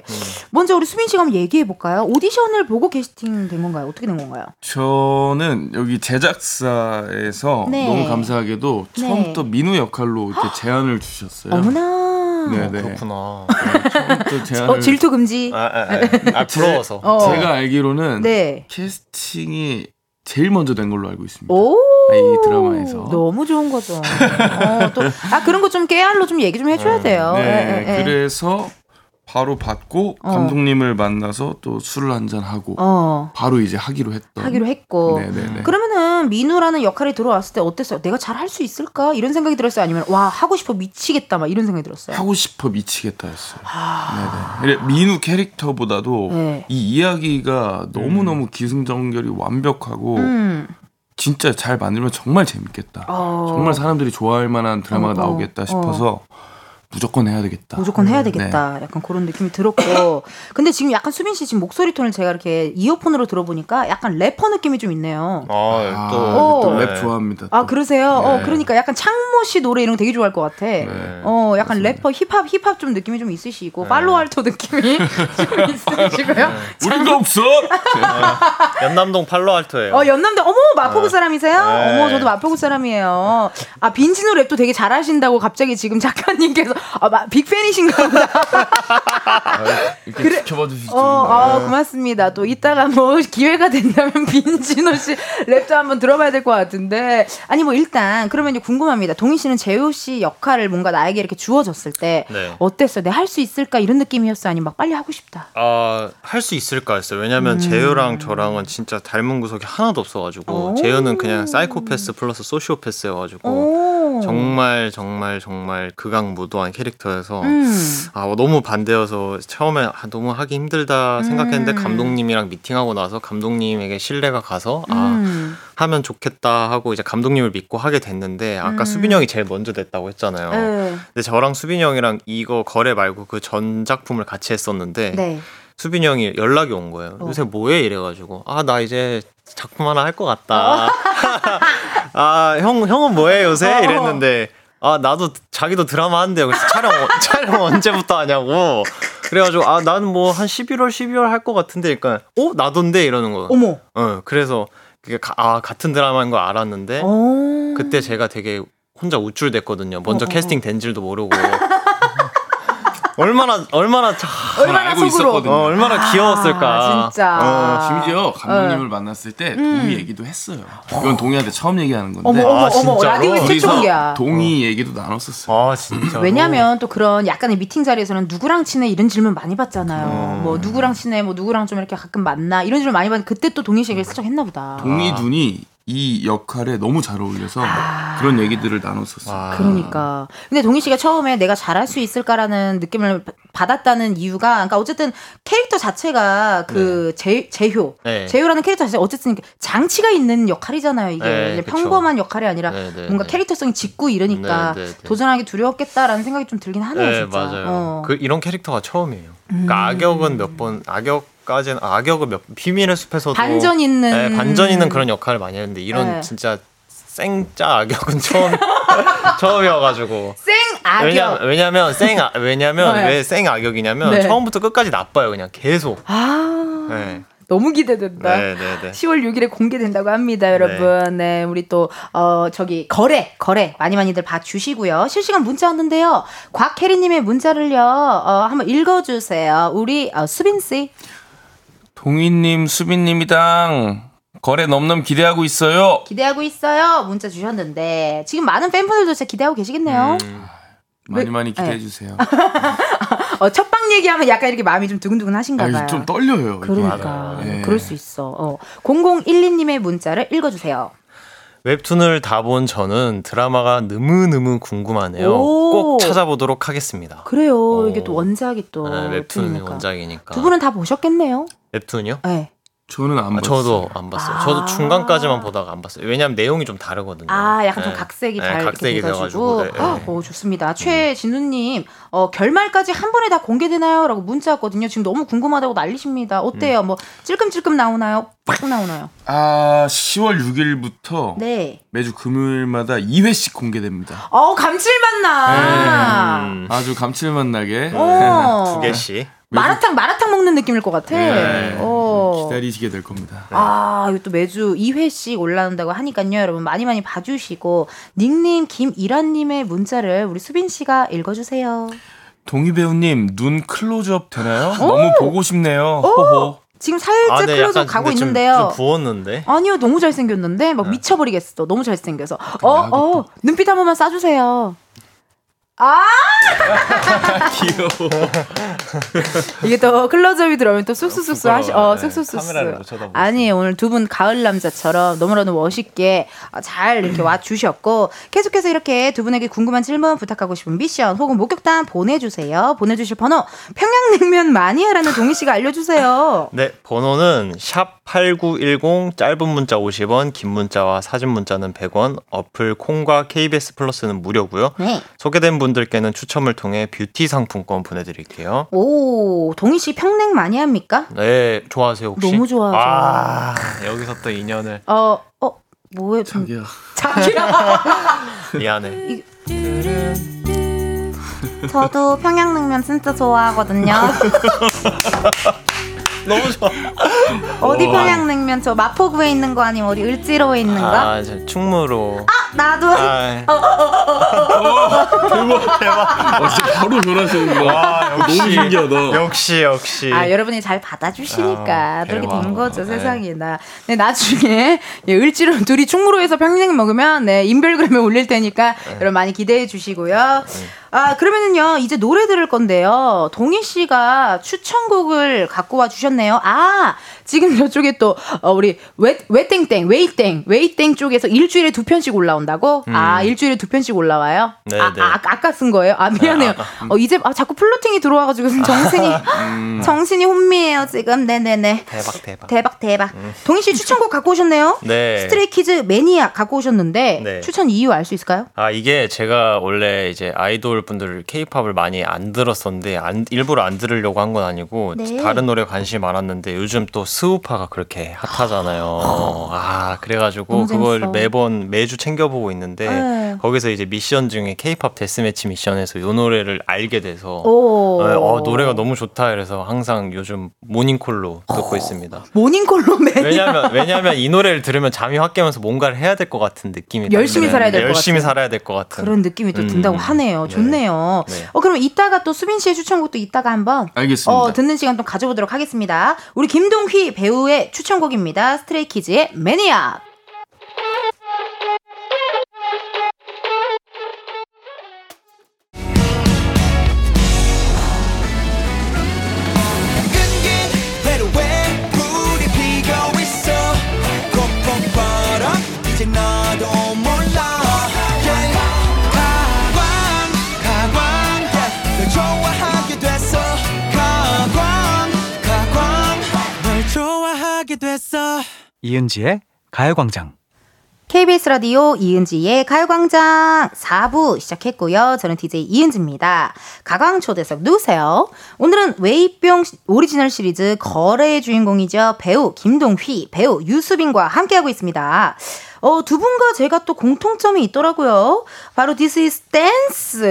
먼저 우리 수빈 씨가 한번 얘기해 볼까요? 오디션을 보고 캐스팅 된 건가요? 어떻게 된 건가요? 저는 여기 제작사에서 네. 너무 감사하게도 네. 처음부터 민우 역할로 이렇게 제안을 주셨어요. 어머나. 네 네. 그렇구나. 처음부터 제안을 어, 질투 금지. 아, 아, 아, 아 부러워서. 어. 제가 알기로는 네. 캐스팅이 제일 먼저 된 걸로 알고 있습니다. 오. 이 드라마에서. 너무 좋은 거죠. 어, 또, 아, 그런 거 좀 깨알로 좀 얘기 좀 해줘야 돼요. 네, 예, 예, 예. 그래서 바로 받고 어. 감독님을 만나서 또 술을 한잔 하고 어, 바로 이제 하기로 했던. 하기로 했고. 네네네. 그러면은 민우라는 역할이 들어왔을 때 어땠어요? 내가 잘 할 수 있을까? 이런 생각이 들었어요? 아니면 와 하고 싶어 미치겠다 막 이런 생각이 들었어요? 하고 싶어 미치겠다였어요. 네네. 근데 민우 캐릭터보다도 네. 이 이야기가 너무 너무 기승전결이 완벽하고 음, 진짜 잘 만들면 정말 재밌겠다. 어. 정말 사람들이 좋아할 만한 드라마가 어, 어, 나오겠다 싶어서 무조건 해야 되겠다. 무조건 해야 네. 되겠다. 약간 그런 느낌이 들었고. *clears throat* 근데 지금 약간 수빈 씨 지금 목소리 톤을 제가 이렇게 이어폰으로 들어보니까 약간 래퍼 느낌이 좀 있네요. 아, 또, 어. 또랩 네. 좋아합니다. 아 또. 그러세요? 어 네. 그러니까 약간 창모 씨 노래 이런 거 되게 좋아할 것 같아. 어 약간 래퍼 힙합 힙합 좀 느낌이 좀 있으시고 팔로 알토 느낌이 *laughs* 좀 있으시고요. 우리가 없어. 연남동 팔로 알토예요. 어 연남대 어머 마포구 사람이세요? 네. 어머 저도 마포구 사람이에요. 아 빈지노 랩도 되게 잘하신다고 갑자기 지금 작가님께서 아 마- 빅팬이신가 보다. 이렇게 그래. 지켜봐 주시죠. 어, 아, 고맙습니다. 또 이따가 뭐 기회가 된다면 *laughs* 빈진호 씨 랩도 한번 들어봐야 될 것 같은데. 아니 뭐 일단 그러면 이제 궁금합니다. 동희 씨는 재호 씨 역할을 뭔가 나에게 이렇게 주어졌을 때 네. 어땠어요? 내가 할 수 있을까 이런 느낌이었어? 아니면 막 빨리 하고 싶다. 아, 할 수 있을까 했어요. 왜냐면 음. 재효랑 저랑은 진짜 닮은 구석이 하나도 없어가지고 오. 재효는 그냥 사이코패스 플러스 소시오패스여가지고 오. 정말 정말 정말 극악무도한 캐릭터여서 음. 아 너무 반대여서 처음에 아, 너무 하기 힘들다 생각했는데 음. 감독님이랑 미팅하고 나서 감독님에게 신뢰가 가서 아 음. 하면 좋겠다 하고 이제 감독님을 믿고 하게 됐는데 아까 음. 수빈 형이 제일 먼저 됐다고 했잖아요. 네. 근데 저랑 수빈 형이랑 이거 거래 말고 그 전 작품을 같이 했었는데 네. 수빈이 형이 연락이 온 거예요. 어. 요새 뭐해 이래가지고 아 나 이제 작품 하나 할 것 같다. *laughs* 아 형 형은 뭐해 요새 어. 이랬는데 아 나도 자기도 드라마 한대요. 그래서 촬영 어- *laughs* 촬영 언제부터 하냐고. 그래가지고 아 나는 뭐 한 11월 12월 할 것 같은데 그러니까 어 나돈데 이러는 거. 어머. 어 그래서 그게 가- 아 같은 드라마인 걸 알았는데 어. 그때 제가 되게 혼자 우쭐댔거든요. 먼저 어, 어, 캐스팅 된 줄도 모르고. 얼마나 얼마나 자- 얼마나 알고 속으로. 있었거든요. 어, 얼마나 귀여웠을까. 아, 진짜. 어, 심지어 감독님을 어. 만났을 때 음. 동희 얘기도 했어요. 이건 동희한테 처음 얘기하는 건데. 어머 어머 아, 어머 진짜로? 라디오의 최초야. 동희 얘기도 나눴었어요. 아 진짜. 왜냐면 또 그런 약간의 미팅 자리에서는 누구랑 친해 이런 질문 많이 받잖아요. 음. 뭐 누구랑 친해, 뭐 누구랑 좀 이렇게 가끔 만나 이런 질문 많이 받는데 그때 또 동희 씨 얘기를 살짝 했나 보다. 동희 눈이 이 역할에 너무 잘 어울려서 그런 얘기들을 나눴었어요. 아. 그러니까. 근데 동희 씨가 처음에 내가 잘할 수 있을까라는 느낌을 바- 받았다는 이유가, 그러니까 어쨌든 캐릭터 자체가 그 제, 제효. 네. 제효라는 캐릭터 자체가 어쨌든 장치가 있는 역할이잖아요. 이게 네. 평범한 역할이 아니라 네, 네, 뭔가 네. 캐릭터성이 짙고 이러니까 네, 네, 네. 도전하기 두려웠겠다라는 생각이 좀 들긴 하네요. 네 진짜. 맞아요. 어. 음. 그 이런 캐릭터가 처음이에요. 그러니까 악역은 몇 번 악역 까지는 아, 악역을 몇 비밀의 숲에서도 반전 있는. 네, 반전 있는 그런 역할을 많이 했는데 이런 네. 진짜 생짜 악역은 처음 *laughs* 처음이어가지고. 생 악역. 왜냐, 왜냐면 생 아- 왜냐면 네. 왜생 악역이냐면 네. 처음부터 끝까지 나빠요 그냥 계속. 아. 네. 너무 기대된다. 네, 네, 네. 10월 6일에 공개된다고 합니다, 여러분. 네, 우리 또, 어, 저기, 거래, 거래, 많이 많이들 봐주시고요. 실시간 문자 왔는데요. 곽혜리님의 문자를요, 어, 한번 읽어주세요. 우리, 어, 수빈씨. 동희님, 수빈님이당 거래 넘넘 기대하고 있어요. 기대하고 있어요. 문자 주셨는데, 지금 많은 팬분들도 진짜 기대하고 계시겠네요. 음. 많이 왜- 많이 기대해 네. 주세요. *laughs* 어, 첫방 얘기하면 약간 이렇게 마음이 좀 두근두근 하신가 봐요. 아, 좀 떨려요. 그러니까. 네. 그럴 수 있어. 어. 0012님의 문자를 읽어주세요. 웹툰을 다 본 저는 드라마가 너무너무 궁금하네요. 오. 꼭 찾아보도록 하겠습니다. 그래요. 이게 또 원작이 또. 네, 웹툰이 웹툰이니까. 원작이니까. 두 분은 다 보셨겠네요. 웹툰이요? 네. 저는 안 아, 봤어요. 저도 안 봤어요. 아. 저도 중간까지만 보다가 안 봤어요. 왜냐하면 내용이 좀 다르거든요. 아, 약간 좀 네. 각색이 네, 잘 각색이 돼가지고. 돼가지고. 네, 네. 오, 좋습니다. 최진우님, 어, 결말까지 한 번에 다 공개되나요? 라고 문자 왔거든요. 지금 너무 궁금하다고 난리십니다. 음. 어때요? 뭐, 찔끔찔끔 나오나요? 팍 나오나요? 아, 10월 6일부터 네. 매주 금요일마다 2회씩 공개됩니다. 어, 감칠맛 나! 음, 아주 감칠맛 나게 어. 두 개씩. 마라탕, 마라탕 먹는 느낌일 것 같아. 네. 어. 기다리시게 될 겁니다. 아, 이거 또 매주 2회씩 올라온다고 하니까요. 여러분 많이 많이 봐 주시고. 닉님 김이란 님의 문자를 우리 수빈 씨가 읽어 주세요. 동휘 배우님 눈 클로즈업 되나요? 너무 보고 싶네요. 호호. 지금 살짝 네, 클로즈 약간 가고 좀- 있는데요. 좀 부었는데. 아니요, 너무 잘생겼는데 막 미쳐버리겠어. 너무 잘생겨서. 어, 어, 눈빛 한 번만 쏴주세요. 아, 귀여워. 이게 또 클로즈업이 들어오면 또 쑥쑥쑥쑥 하시, 어, 부끄러워요. 네, 쑥쑥쑥쑥. 아니, 오늘 두 분 가을 남자처럼 너무나도 멋있게 어, 잘 이렇게 와 주셨고 계속해서 이렇게 두 분에게 궁금한 질문 부탁하고 싶은 미션 혹은 목격담 보내주세요. 보내주실 번호 평양냉면 마니아라는 동희 씨가 알려주세요. 네, 번호는 샵 8910 짧은 문자 50원, 긴 문자와 사진 문자는 100원, 어플 콩과 KBS 플러스는 무료고요. 네. 소개된 분들께는 추첨을 통해 뷰티 상품권 보내드릴게요. 오, 동희 씨 평냉 마니아입니까? 네, 좋아하세요 혹시? 너무 좋아하죠. 아, 여기서 또 인연을 어, 어, 뭐예요? 좀- 자기야. 자기야. *laughs* 미안해. 저도 평양냉면 진짜 좋아하거든요. *laughs* 너무 좋아. *laughs* 어디. 평양냉면 저 마포구에 있는 거 아니면 어디 을지로에 있는가? 아, 저 충무로. 나도. 아, 어, 진짜 바로 전화하시는 거. 와, 역시. 너무 신기하다. 역시 역시. 아, 여러분이 잘 받아주시니까 아, 그렇게 된 대박. 거죠, 네. 세상에나. 네, 나중에 예, 을지로 둘이 충무로에서 평냉 먹으면 네, 인별그램에 올릴 테니까 네. 여러분 많이 기대해 주시고요. 아, 그러면은요, 이제 노래 들을 건데요. 동휘 씨가 추천곡을 갖고 와 주셨네요. 아, 지금 저쪽에 또, 어, 우리, 웨, 웨땡땡, 웨이땡, 웨이땡 쪽에서 일주일에 두 편씩 올라온다고? 아, 일주일에 두 편씩 올라와요? 음. 네, 아, 네. 아, 아까 쓴 거예요? 아, 미안해요. 어, 이제, 아, 자꾸 flirting이 들어와가지고 정신이, *laughs* 정신이 혼미해요, 지금. 네네네. 대박 대박. 대박, 대박. 동휘 씨 추천곡 갖고 오셨네요? 네. Stray Kids MANIAC 갖고 오셨는데, 네. 추천 이유 알 수 있을까요? 아 이게 제가 원래 이제 아이돌 아이돌 분들 케이팝을 많이 안 들었었는데 안, 일부러 안 들으려고 한 건 아니고 네. 다른 노래 관심이 많았는데 요즘 또 스우파가 그렇게 핫하잖아요. *gasps* 아 그래가지고 그걸. 매번 매주 챙겨보고 있는데 네. 거기서 이제 미션 중에 케이팝 death match 미션에서 이 노래를 알게 돼서 오. 네, 어, 노래가 너무 좋다 그래서 항상 요즘 모닝콜로 듣고 있습니다. *gasps* 모닝콜로 매일 왜냐면 왜냐면 이 노래를 들으면 잠이 확 깨면서 뭔가를 해야 될 것 같은 느낌이 열심히 살아야 될것 열심히 같은. 살아야 될 것 같은 그런 느낌이 또 음, 든다고 하네요. 네. 좋네요. 네. 어 그럼 이따가 또 수빈 씨의 추천곡도 이따가 한번 알겠습니다. 어, 듣는 시간 또 가져보도록 하겠습니다. 우리 김동휘 배우의 추천곡입니다. 스트레이키즈의 매니아. 됐어 이은지의 가요광장. KBS 라디오 이은지의 가요광장 4부 시작했고요. 저는 DJ 이은지입니다. 가광초대석 누구세요? 오늘은 웨이브 시- 오리지널 시리즈 거래의 주인공이죠. 배우 김동휘, 배우 유수빈과 함께하고 있습니다. 어, 두 분과 제가 또 공통점이 있더라고요. 바로 This is Dance.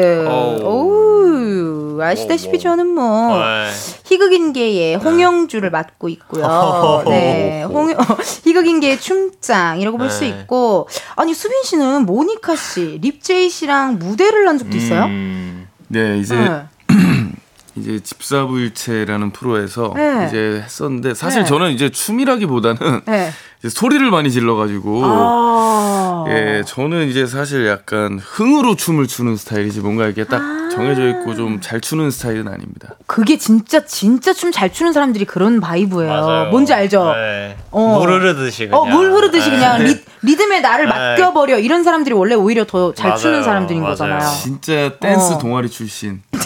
오, 아시다시피 저는 뭐 네. 희극인계의 홍영주를 맡고 있고요. 네, 홍 *laughs* 희극인계의 춤장 이라고 볼수 네. 있고 아니 수빈 씨는 모니카 씨, 립제이 씨랑 무대를 한 적도 있어요? 음, 네, 이제 네. *clears throat* 이제 집사부일체라는 프로에서 네. 이제 했었는데 사실 네. 저는 이제 춤이라기보다는 네. 이제 소리를 많이 질러가지고 아. 예 저는 이제 사실 약간 흥으로 춤을 추는 스타일이지 뭔가 이렇게 딱 정해져 있고 좀 잘 추는 스타일은 아닙니다. 그게 진짜 진짜 춤 잘 추는 사람들이 그런 vibe예요. 맞아요. 뭔지 알죠? 네. 어. 물 흐르듯이 그냥. 어, 물 흐르듯이 네. 그냥 리, 리듬에 나를 네. 맡겨버려. 이런 사람들이 원래 오히려 더 잘 추는. 사람들인 맞아요. 거잖아요. 진짜 댄스 어. 동아리 출신. *laughs*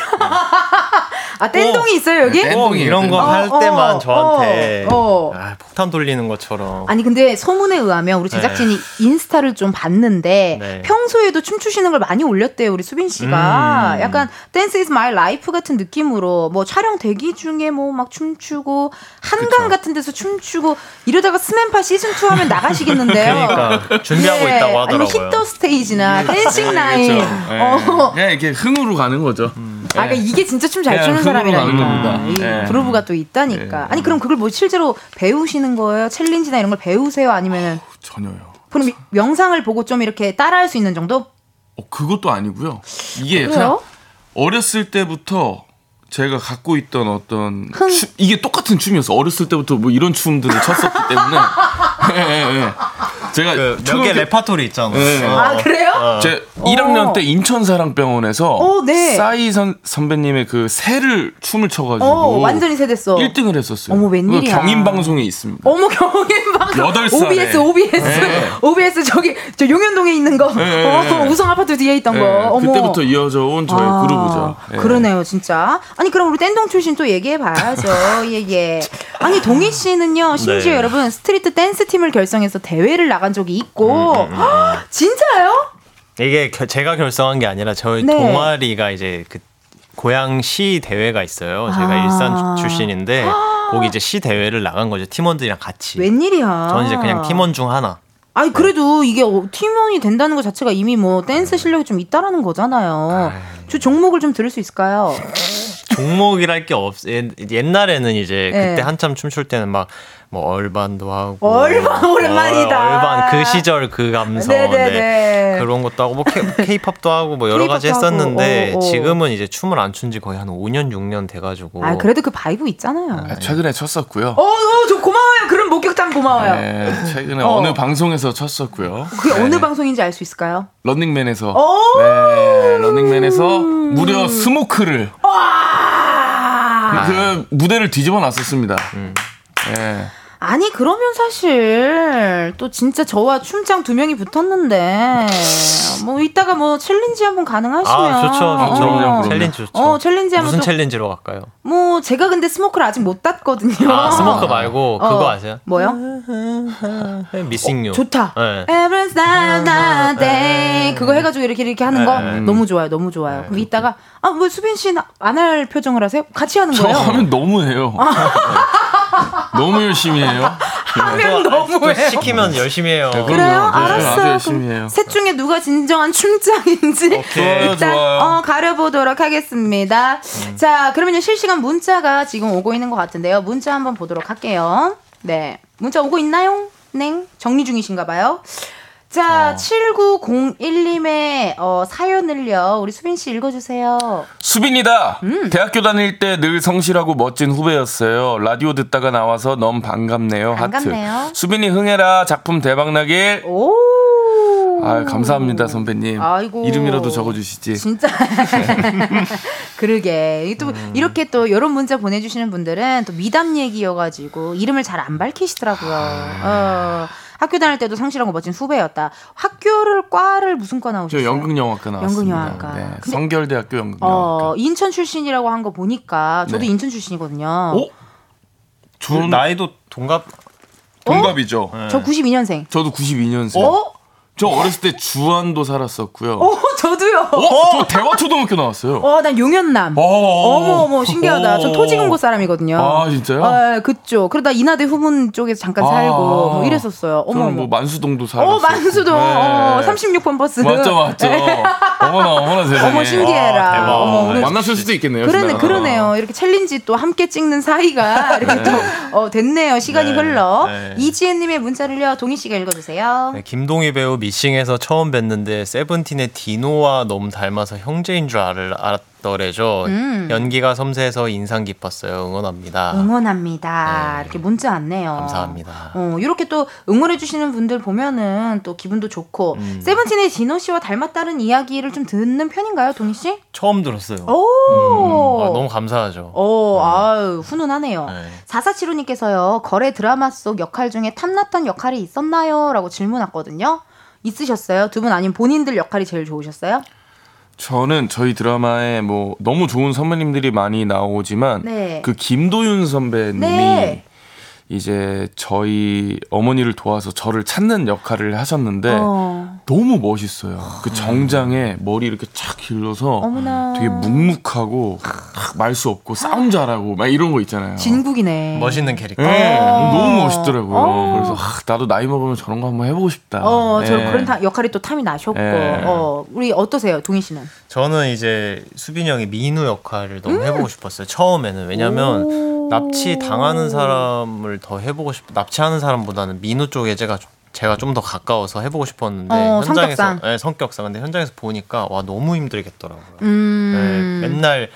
아, 댄동이 있어요, 여기? 네, 댄- 꼭 댄동이에요, 이런 거 댄동. 할 어, 때만 어, 저한테 어, 어. 아, 폭탄 돌리는 것처럼. 아니 근데 소문에 의하면 우리 제작진이 인스타를 좀 봤는데 네. 평소에도 춤추시는 걸 많이 올렸대요 우리 수빈 씨가 음. 약간 dance is my life 같은 느낌으로 뭐 촬영 대기 중에 뭐 막 춤추고 한강 그쵸. 같은 데서 춤추고 이러다가 스맨파 시즌 2 하면 나가시겠는데요. *laughs* 그러니까 준비하고 예, 있다고 아니면 하더라고요. Hit the Stage나 댄싱 나인. 그렇죠. 예. 어. 그냥 이렇게 흥으로 가는 거죠. 아, 그러니까 이게 진짜 춤잘 그냥 추는 사람이라니까. 이 예. 또 있다니까. 예. 아니 그럼 그걸 뭐 실제로 배우시는 거예요? challenge나 이런 걸 배우세요? 아니면은 전혀요. 그럼 이- 영상을 보고 좀 이렇게 따라할 수 있는 정도? 어, 그것도 아니고요. 이게 그래요? 그냥 어렸을 때부터 제가 갖고 있던 어떤 흥. 춤, 이게 똑같은 춤이었어. 어렸을 때부터 뭐 이런 춤들을 췄었기 때문에. *laughs* 예, 예, 예. 제가 그 몇개 초등학교- 레파토리 있잖아. 네. 어. 아 그래요? 어. 제 1학년 때 인천 사랑병원에서 어, 네. 싸이 선, 선배님의 그 새를 춤을 춰가지고 어 완전히 새됐어. 1등을 했었어요. 어머, 웬일이야. 그거 경인 방송에 있습니다. 어머 경인 방송. 여덟 살에. OBS OBS 네. OBS 저기 저 용현동에 있는 거. 네, 어, 네. 우성 아파트 뒤에 있던 예, 거. 어머. 그때부터 이어져 온 저의 아. 예. 그러네요, 진짜. 아니, 그럼 우리 댄동 출신 또 얘기해 봐야죠. 예, 예. 아니, 동휘 씨는요, 심지어 네. 여러분, street dance 팀을 결성해서 대회를 나간 적이 있고, 음, 헉, 진짜요? 이게 겨- 제가 결성한 게 아니라 저희 네. 동아리가 이제 그 고양시 대회가 있어요. 제가 아. 일산 출신인데 거기 이제 시 대회를 나간 거죠. 팀원들이랑 같이. 웬일이야. 저는 이제 그냥 팀원 중 하나. 아니, 그래도 이게 어, 팀원이 된다는 것 자체가 이미 뭐 댄스 실력이 좀 있다라는 거잖아요. 저 종목을 좀 들을 수 있을까요? *laughs* 종목이랄 게 없. 옛- 옛날에는 이제 네. 그때 한참 춤출 때는 막 뭐 urban도 하고 urban 오랜만이다. 어, urban 그 시절 그 감성. 네. 그런 것도 하고 뭐 케, 케이팝도 하고 뭐 여러 가지 하고, 했었는데 어, 어. 지금은 이제 춤을 안 춘 지 거의 한 5년 6년 돼가지고 아, 그래도 그 vibe 있잖아요. 아, 최근에 췄었고요. 어, 어, 저 고마워요. 그런 목격담 고마워요. 예, 최근에 어. 어. 느 방송에서 쳤었고요. 그게 네. 어느 방송인지 알 수 있을까요? 런닝맨에서. 오! 네, 런닝맨에서 무려 smoke를 와! 그 무대를 뒤집어 놨었습니다. 음. 예. 아니 그러면 사실 또 진짜 저와 춤장 두 명이 붙었는데 뭐 이따가 뭐 챌린지 한번 가능하시면 아, 좋죠. 어, 좋죠. 챌린지 좋죠. 어 챌린지 한번 무슨 또- 챌린지로 갈까요? 뭐 제가 근데 smoke를 아직 못 땄거든요. 아, smoke 말고 그거 어, 아세요? 뭐요? *laughs* missing you. 좋다. 네. Every Saturday day 그거 해가지고 이렇게 이렇게 하는 거 네. 너무 좋아요, 너무 좋아요. 그럼 이따가 아 뭐 수빈 씨는 안 할 표정을 하세요? 같이 하는 저 거예요? 하면 너무 해요. *laughs* 너무 열심히 해요. *laughs* 하면 또 너무해요. 시키면 열심히 해요. 네, 그래요? 네, 알았어요. 열심히 그럼 해요. 셋 중에 누가 진정한 춤장인지 좋아요, 일단 좋아요. 어, 가려보도록 하겠습니다. 음. 자, 그러면요 실시간 문자가 지금 오고 있는 것 같은데요. 문자 한번 보도록 할게요. 네, 문자 오고 있나요? 네, 정리 중이신가 봐요. 자, 7901님의 어, 사연을요. 우리 수빈 씨 읽어주세요. 수빈이다. 음. 대학교 다닐 때 늘 성실하고 멋진 후배였어요. 라디오 듣다가 나와서 너무 반갑네요. 반갑네요. 하트. 수빈이 흥해라. 작품 대박 나길. 오. 아, 감사합니다, 선배님. 아이고. 이름이라도 적어주시지. 진짜. *laughs* 그러게. 또 음. 이렇게 또 이런 문자 보내주시는 분들은 또 미담 얘기여가지고 이름을 잘 안 밝히시더라고요. 어, 학교 다닐 때도 성실하고 멋진 후배였다. 학교를 과를 무슨 과저 나오셨어요? 연극영화과 나왔습니다. 연극영화과. 네, 근데- 성결대학교 연극영화과. 어, 인천 출신이라고 한 거 보니까 저도 네. 인천 출신이거든요. 어? 저 나이도 동갑 동갑이죠. 어? 저 92년생. 저도 92년생. 어? 저 어렸을 때 주안도 살았었고요. 어, 저도요. 어? 저 대화 초등학교 나왔어요. 어, 난 용현남. 어머, 어머, 신기하다. 저 토지금고 사람이거든요. 아, 진짜요? 아, 그쪽. 그러다 이나대 후문 쪽에서 잠깐 살고, 아. 뭐 이랬었어요. 어머. 뭐 만수동도 살았어요. 어, 만수동. 어, 36번 버스. 맞죠, 맞죠. 네. 어머나, 어머나 세상에. 어머, 신기해라. 와, 대박. 어머, 오늘- 만났을 수도 있겠네요. 그러네, 지나가다가. 그러네요. 이렇게 챌린지 또 함께 찍는 사이가 이렇게 또, 어, 됐네요. 시간이 네, 흘러. 네. 이지혜 님의 문자를요, 동휘 씨가 읽어 주세요. 네, 김동휘 배우 미씽에서 처음 뵀는데 세븐틴의 디노와 너무 닮아서 형제인 줄 알, 알았더래죠. 음. 연기가 섬세해서 인상 깊었어요. 응원합니다. 응원합니다. 이렇게 문자 왔네요. 감사합니다. 어, 이렇게 또 응원해주시는 분들 보면은 또 기분도 좋고, 음. 세븐틴의 디노 씨와 닮았다는 이야기를 좀 듣는 편인가요, 동휘 씨? 처음 들었어요. 오! 아, 너무 감사하죠. 오, 아유, 훈훈하네요. 네. 4475님께서요, 거래 드라마 속 역할 중에 탐났던 역할이 있었나요? 라고 질문 왔거든요. 있으셨어요? 두 분 아니면 본인들 역할이 제일 좋으셨어요? 저는 저희 드라마에 뭐 너무 좋은 선배님들이 많이 나오지만 네. 그 김도윤 선배님이 네. 이제 저희 어머니를 도와서 저를 찾는 역할을 하셨는데 어. 너무 멋있어요. 그 정장에 머리 이렇게 착 길러서 어머나. 되게 묵묵하고 말 수 없고 싸움 잘하고 막 이런 거 있잖아요. 진국이네. 멋있는 캐릭터. 네, 어. 너무 멋있더라고요. 어. 그래서 아, 나도 나이 먹으면 저런 거 한번 해보고 싶다. 어, 저 네. 그런 타- 역할이 또 탐이 나셨고, 네. 어, 우리 어떠세요, 동희 씨는? 저는 이제 수빈이 형이 민우 역할을 너무 해보고 싶었어요. 처음에는 왜냐면 오. 납치 당하는 사람을 더 해보고 싶. 납치하는 사람보다는 민우 쪽에 제가 좀- 제가 좀 더 가까워서 해보고 싶었는데 어, 현장에서 성격상. 네, 성격상 근데 현장에서 보니까 와 너무 힘들겠더라고요. 음. 네, 맨날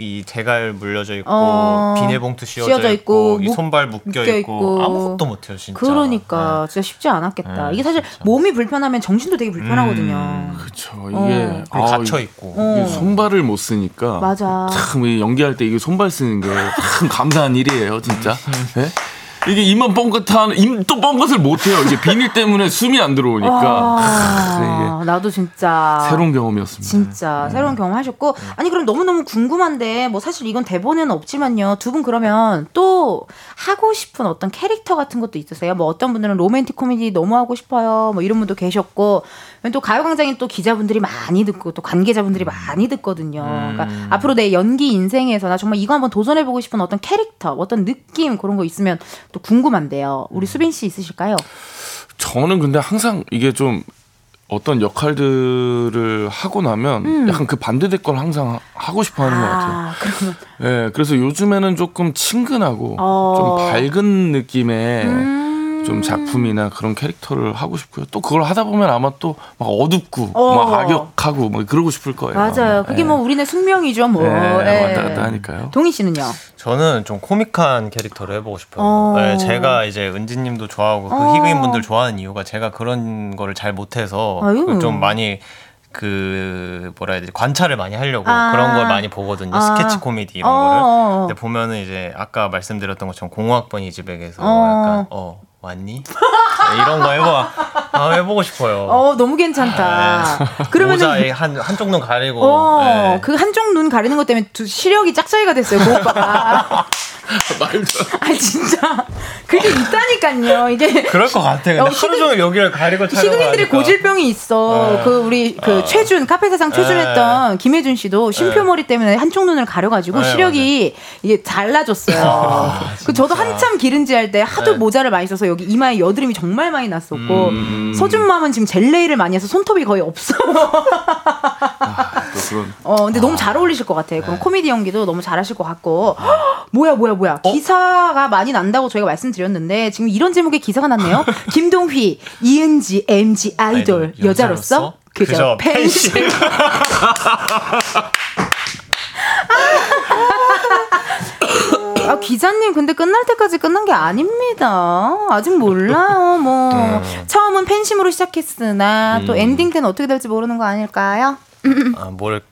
이 대갈 물려져 있고 어, 비닐봉투 씌워져, 씌워져 있고, 있고, 이 묵- 손발 묶여, 묶여 있고, 있고. 아무것도 못해요 진짜. 그러니까 진짜 쉽지 않았겠다. 네, 이게 사실 몸이 불편하면 정신도 되게 불편하거든요. 음. 그쵸. 어. 이게 아, 갇혀 이- 있고. 어. 손발을 못 쓰니까 맞아. 참이 연기할 때 이게 손발 쓰는 게 참 감사한 일이에요, 진짜. 예? 이게 입만 뻥긋한 입도 뻥긋을 못 해요. 이게 비닐 때문에 숨이 안 들어오니까 아, 나도 진짜 새로운 경험이었습니다. 진짜 새로운 경험 하셨고 아니 그럼 너무 너무 궁금한데 뭐 사실 이건 대본에는 없지만요 두 분 그러면 또 하고 싶은 어떤 캐릭터 같은 것도 있으세요? 뭐 어떤 분들은 로맨틱 코미디 너무 하고 싶어요 뭐 이런 분도 계셨고 또 가요광장에 또 기자분들이 많이 듣고 또 관계자분들이 많이 듣거든요. 그러니까 앞으로 내 연기 인생에서 나 정말 이거 한번 도전해보고 싶은 어떤 캐릭터 어떤 느낌 그런 거 있으면 또 궁금한데요. 우리 수빈 씨 있으실까요? 저는 근데 항상 이게 좀 어떤 역할들을 하고 나면 음. 약간 그 반대될 걸 항상 하고 싶어 하는 것 같아요. 아 그러면 예, 그래서 요즘에는 조금 친근하고 어. 좀 밝은 느낌의 음. 좀 작품이나 그런 캐릭터를 하고 싶고요. 또 그걸 하다 보면 아마 또 막 어둡고 어. 막 악역하고 막 그러고 싶을 거예요. 맞아요. 그게 예. 뭐 우리네 숙명이죠, 뭐. 예, 예. 왔다 갔다 하니까요. 동희 씨는요? 저는 좀 코믹한 캐릭터를 해보고 싶어요. 어. 네, 제가 이제 은지님도 좋아하고 그 어. 희극인 분들 좋아하는 이유가 제가 그런 거를 잘 못해서 아유. 그좀 많이 그 뭐라 해야 되지 관찰을 많이 하려고 아. 그런 걸 많이 보거든요 아. 스케치 코미디 이런 어, 거를 어, 어. 근데 보면은 이제 아까 말씀드렸던 것처럼 공학번 이즈백에서 어. 약간 어 왔니 이런 거 해봐 아, 해보고 싶어요 어, 너무 괜찮다. 그러면은 모자에 한 한쪽 눈 가리고 어, 네. 그 한쪽 눈 가리는 것 때문에 두, 시력이 짝짝이가 됐어요, 그 오빠가. *laughs* 말도 아, 진짜. 그게 있다니까요, 이게. 그럴 것 같아 근데 어, 하루 종일 여기를 가리고 시그니들의 촬영하니까 고질병이 있어. 네. 그 우리 그 어. 최준 카페사상 최준했던 김혜준 씨도 심표머리 때문에 한쪽 눈을 가려가지고 네, 시력이 이게 달라졌어요. 그 저도 한참 기른지 할 때 하도 네. 모자를 많이 써서 여기 이마에 여드름이 정말 많이 났었고 음. 서준맘은 지금 젤네일을 많이 해서 손톱이 거의 없어. 또 그런 어, 근데 너무 잘 어울리실 것 같아요. 네. 그럼 코미디 연기도 너무 잘하실 것 같고. 헉, *gasps* 뭐야, 뭐야, 뭐야. 어? 기사가 많이 난다고 저희가 말씀드렸는데, 지금 이런 제목의 기사가 났네요. *laughs* 김동휘, 이은지, MZ 아이돌, 아이돌, 여자로서 여자로서 그저 그저 팬심. *laughs* 아, 기자님, 근데 끝날 때까지 끝난 게 아닙니다. 아직 몰라요. 뭐, 음. 처음은 팬심으로 시작했으나, 또 엔딩 때는 어떻게 될지 모르는 거 아닐까요? 아, 뭘알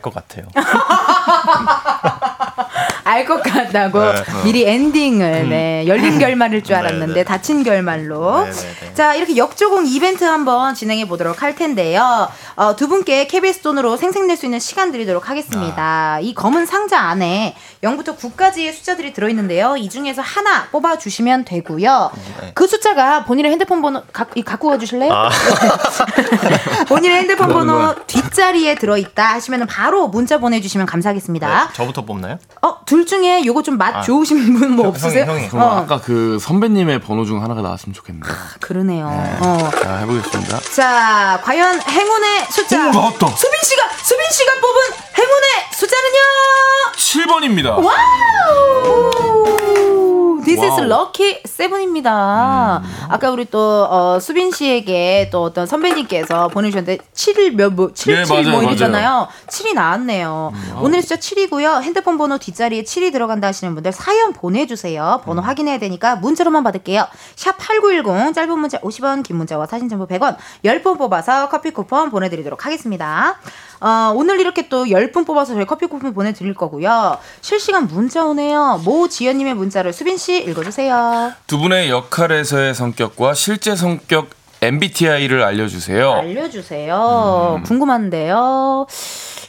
것 같아요 *laughs* 알 것 같다고 네. 미리 엔딩을 네, 열린 결말일 줄 알았는데 네, 네. 닫힌 결말로 네, 네, 네. 자 이렇게 역조공 이벤트 한번 진행해 보도록 할 텐데요 어, 두 분께 KBS 돈으로 생생낼 수 있는 시간 드리도록 하겠습니다 이 검은 상자 안에 0부터 9까지의 숫자들이 들어있는데요 이 중에서 하나 뽑아주시면 되고요 네. 그 숫자가 본인의 핸드폰 번호 가, 이 갖고 가주실래요? 아. *laughs* 본인의 핸드폰 번호. 뒷자리에 들어있다 하시면 바로 문자 보내주시면 감사하겠습니다 네, 저부터 뽑나요? 어, 둘 중에 요거 손맛 아. 좋으신 분뭐 형, 없으세요? 형이, 형이. 어, 아까 그 선배님의 번호 중 하나가 나왔으면 좋겠네요. 그러네요. 어. 자 해보겠습니다. 자, 과연 행운의 숫자. 오, 나왔다. 수빈 씨가 수빈 씨가 뽑은 행운의 숫자는요. 7번입니다. 와우! This is 와우. lucky seven입니다. 아까 우리 또 어, 수빈 씨에게 또 어떤 선배님께서 보내주셨는데 7일 몇 뭐, 7, 네, 7 맞아요, 뭐 맞아요. 이랬잖아요. 7이 나왔네요. 오늘 숫자 7이고요. 핸드폰 번호 뒷자리에 7이 들어간다 하시는 분들 사연 보내주세요. 번호 확인해야 되니까 문자로만 받을게요. 샵 8910 짧은 문자 50원 긴 문자와 사진 첨부 100원 10분 뽑아서 커피 쿠폰 보내드리도록 하겠습니다. 어, 오늘 이렇게 또 10분 뽑아서 저희 커피 쿠폰 보내드릴 거고요. 실시간 문자 오네요. 모 지연님의 문자를 수빈씨 읽어주세요. 두 분의 역할에서의 성격과 실제 성격 MBTI를 알려주세요. 알려주세요. 궁금한데요.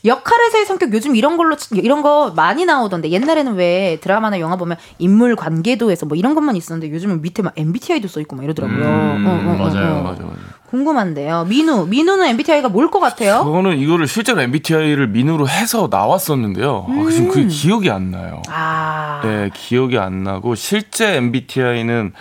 역할에서의 성격 요즘 이런 걸로 이런 거 많이 나오던데 옛날에는 왜 드라마나 영화 보면 인물 관계도에서 뭐 이런 것만 있었는데 요즘은 밑에 막 MBTI도 써 있고 막 이러더라고요. 음, 어, 어, 어, 맞아요, 어. 맞아요, 맞아요. 궁금한데요. 민우, 민우는 MBTI가 뭘 것 같아요? 저는 이거를 실제로 MBTI를 민으로 해서 나왔었는데요. 아, 지금 그게 기억이 안 나요. 아, 네, 기억이 안 나고 실제 MBTI는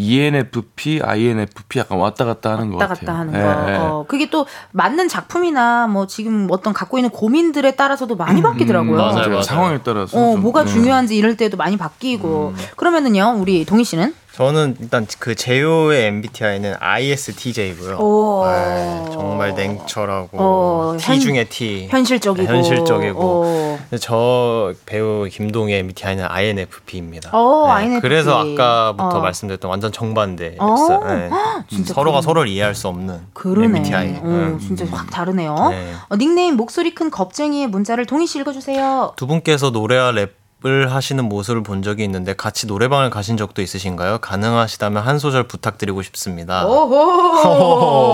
ENFP, INFP 약간 왔다 갔다 하는 것 왔다 같아요. 갔다 하는 네, 거. 네. 어, 그게 또 맞는 작품이나 뭐 지금 어떤 갖고 있는 고민들에 따라서도 많이 바뀌더라고요. 맞아요, 맞아요. 맞아요. 상황에 따라서. 어, 좀, 뭐가 네. 중요한지 이럴 때도 많이 바뀌고. 음. 그러면은요, 우리 동희 씨는? 저는 일단 그 제요의 MBTI는 ISTJ고요. 오. 네, 정말 냉철하고 어, T 현- 중에 T. 현실적이고. 네, 현실적이고. 어. 근데 저 배우 김동의 MBTI는 INFP입니다. 어, INFP. 그래서 아까부터 어. 말씀드렸던 완전 정반대였어요. 어, 네. 서로가 그러네. 서로를 이해할 수 없는 그러네. MBTI. 어, 네. 진짜 확 다르네요. 네. 어, 닉네임 목소리 큰 겁쟁이의 문자를 동휘 씨 읽어주세요. 두 분께서 노래와 랩 을 하시는 모습을 본 적이 있는데 같이 노래방을 가신 적도 있으신가요? 가능하시다면 한 소절 부탁드리고 싶습니다. 오호.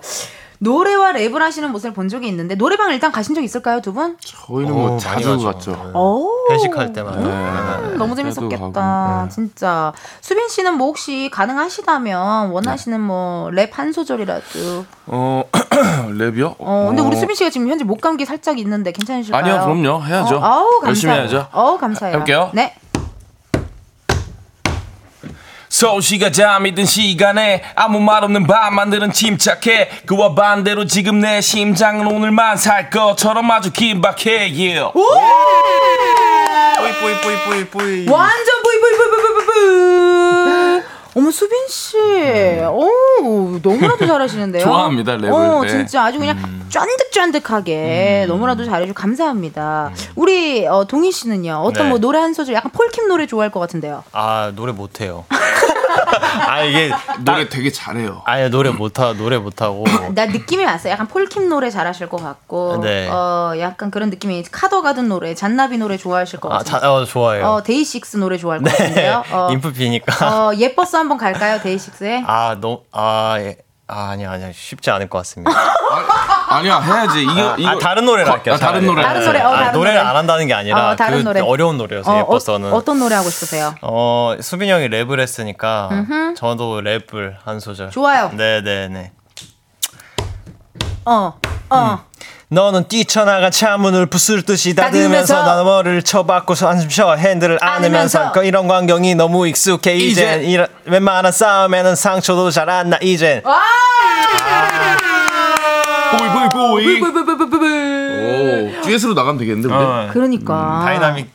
*laughs* 노래와 랩을 하시는 모습을 본 적이 있는데 노래방 일단 가신 적 있을까요 두 분? 저희는 어, 뭐 많이 자주. 갔죠. 네. 오. 회식할 때마다. 네. 너무 재밌었겠다. 네. 진짜. 수빈 씨는 뭐 혹시 가능하시다면 원하시는 뭐랩 한 소절이라도. 어, *clears throat* 랩이요? 어, 근데 우리 수빈 씨가 지금 현재 목 감기 살짝 있는데 괜찮으실까요? 아니요, 그럼요. 해야죠. 어, 아우, 감사. 열심히 해야죠. 어우, 감사해요. 해볼게요. 네. 서울시가 잠이 든 시간에 아무 말 없는 밤만들은 침착해 그와 반대로 지금 내 심장은 오늘만 살 것처럼 아주 긴박해 yeah. 뿌이 뿌이 뿌이 뿌이 뿌이. 완전 뿌이 뿌이 뿌이 뿌이 뿌이. 어머 수빈 씨, 오 너무나도 잘하시는데요. 좋아합니다, 랩을. 어, 네. 진짜 아주 그냥 쫀득쫀득하게 너무나도 잘해주고 감사합니다. 우리 어, 동희 씨는요, 어떤 네. 뭐 노래 한 소절, 약간 폴킴 노래 좋아할 것 같은데요. 아 노래 못해요. *laughs* 아 이게 노래 되게 잘해요. 아니 노래 못하 노래 못하고 *laughs* 나 느낌이 왔어요. 약간 폴킴 노래 잘하실 것 같고, 네. 어 약간 그런 느낌이 카더 가든 노래, 잔나비 노래 좋아하실 것 아, 같아요. 자, 어, 좋아해요. 어 데이식스 노래 좋아할 것 같은데요. 어, 인프피니까. 어 예뻤어 한번 갈까요, 데이식스에? 아, 너, 아, 예. 아, 아니야, 아니야. 쉽지 않을 것 같습니다. *laughs* 아니야 해야지. 이거 아, 이거 아, 다른 노래를 할게요. 아, 다른. 노래. 다른 노래, 어, 아, 다른 노래를 노래. 안 한다는 게 아니라 어, 다른 그 노래. 어려운 노래여서 어, 예뻤어는. 어, 떤 노래 하고 싶으세요? 어, 수빈 형이 랩을 했으니까 음흠. 저도 랩을 한 소절. 좋아요. 네, 네, 네. 어, 어. 너는 뛰쳐나가 차문을 부술 듯이 닫으면서 닫으면서 난 머리를 쳐박고서 한숨 쉬어 핸들을 안으면서. 안으면서 그 이런 광경이 너무 익숙해 이젠 이런 웬만한 싸움에는 상처도 잘 안 나 이젠 와! boy boy boy. 오 듀엣으로 나가면 되겠는데 우리. 어, 그러니까. 다이나믹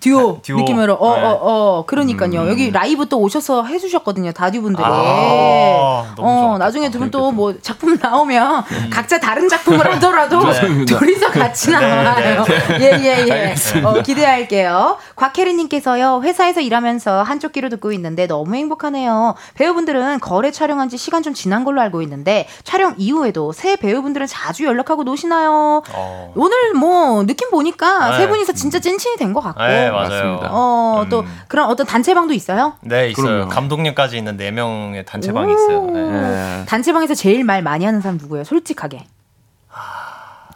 듀오, 듀오. 느낌으로. 어 네. 어 어. 그러니까요. 여기 라이브 또 오셔서 해주셨거든요 다듀 분들이. 아, 어 좋았겠다. 나중에 두 분 또 뭐 작품 나오면 각자 다른 작품을 하더라도. *laughs* 둘이서 같이 나와요. 예예예. 알겠습니다. 어, 기대할게요. 곽혜리님께서요 회사에서 일하면서 한쪽 귀로 듣고 있는데 너무 행복하네요. 배우분들은 거래 촬영한 지 시간 좀 지난 걸로 알고 있는데 촬영 이후에도 새 배우분들은 자주 연락하고 노시나요? 어. 오늘 뭐 느낌 보니까 네. 세 분이서 진짜 찐친이 된 것 같고 네 맞아요 맞습니다. 어, 또 음. 그런 어떤 단체방도 있어요? 네 있어요 그럼요. 감독님까지 있는 네 명의 단체방이 있어요 네. 네. 단체방에서 제일 말 많이 하는 사람 누구예요? 솔직하게.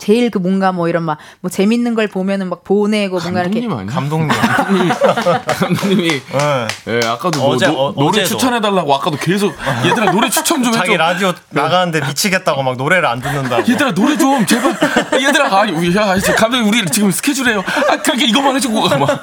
제일 그 뭔가 뭐 이런 막 뭐 재밌는 걸 보면은 막 보내고 뭔가 이렇게 감독님 아니야? 감독님 *laughs* 감독님이 네. 예, 아까도 뭐 어제, 노, 어, 노래 어제도. 추천해 달라고 아까도 계속 얘들아 노래 추천 좀 *laughs* 자기 해줘. 라디오 나가는데 미치겠다고 막 노래를 안 듣는다고 얘들아 노래 좀 제발. 아, 얘들아 아니 우리 야저 감독님 우리 지금 스케줄이에요. 아 그렇게 이것만 해주고 가 막.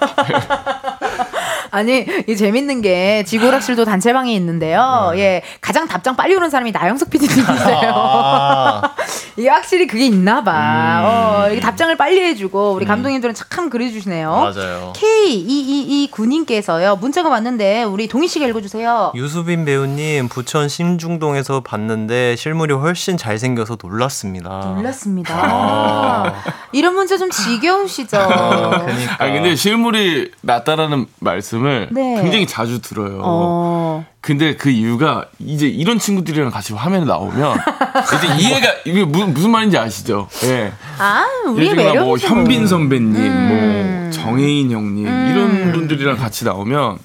아니 이 재밌는 게 지구락실도 단체방이 있는데요. 예 가장 답장 빨리 오는 사람이 나영석 PD님이세요. 아, *laughs* 이게 확실히 그게 있나 봐. 어, 이게 답장을 빨리 해 주고 우리 감독님들은 참 그래 주시네요. 맞아요 K2229님께서요 문자가 왔는데 우리 동희 씨가 읽어 주세요. 유수빈 배우님 부천 신중동에서 봤는데 실물이 훨씬 잘생겨서 놀랐습니다 놀랐습니다. 아. 이런 문자 좀 지겨우시죠? 그러니까. 아 근데 실물이 낫다라는 말씀 을 네. 굉장히 자주 들어요. 어. 근데 그 이유가 이제 이런 친구들이랑 같이 화면에 나오면 *laughs* 이제 이해가 이게 무슨 무슨 말인지 아시죠? 예. 아, 우리의 매력이죠. 뭐 현빈 선배님, 음. 뭐 정혜인 형님 이런 분들이랑 같이 나오면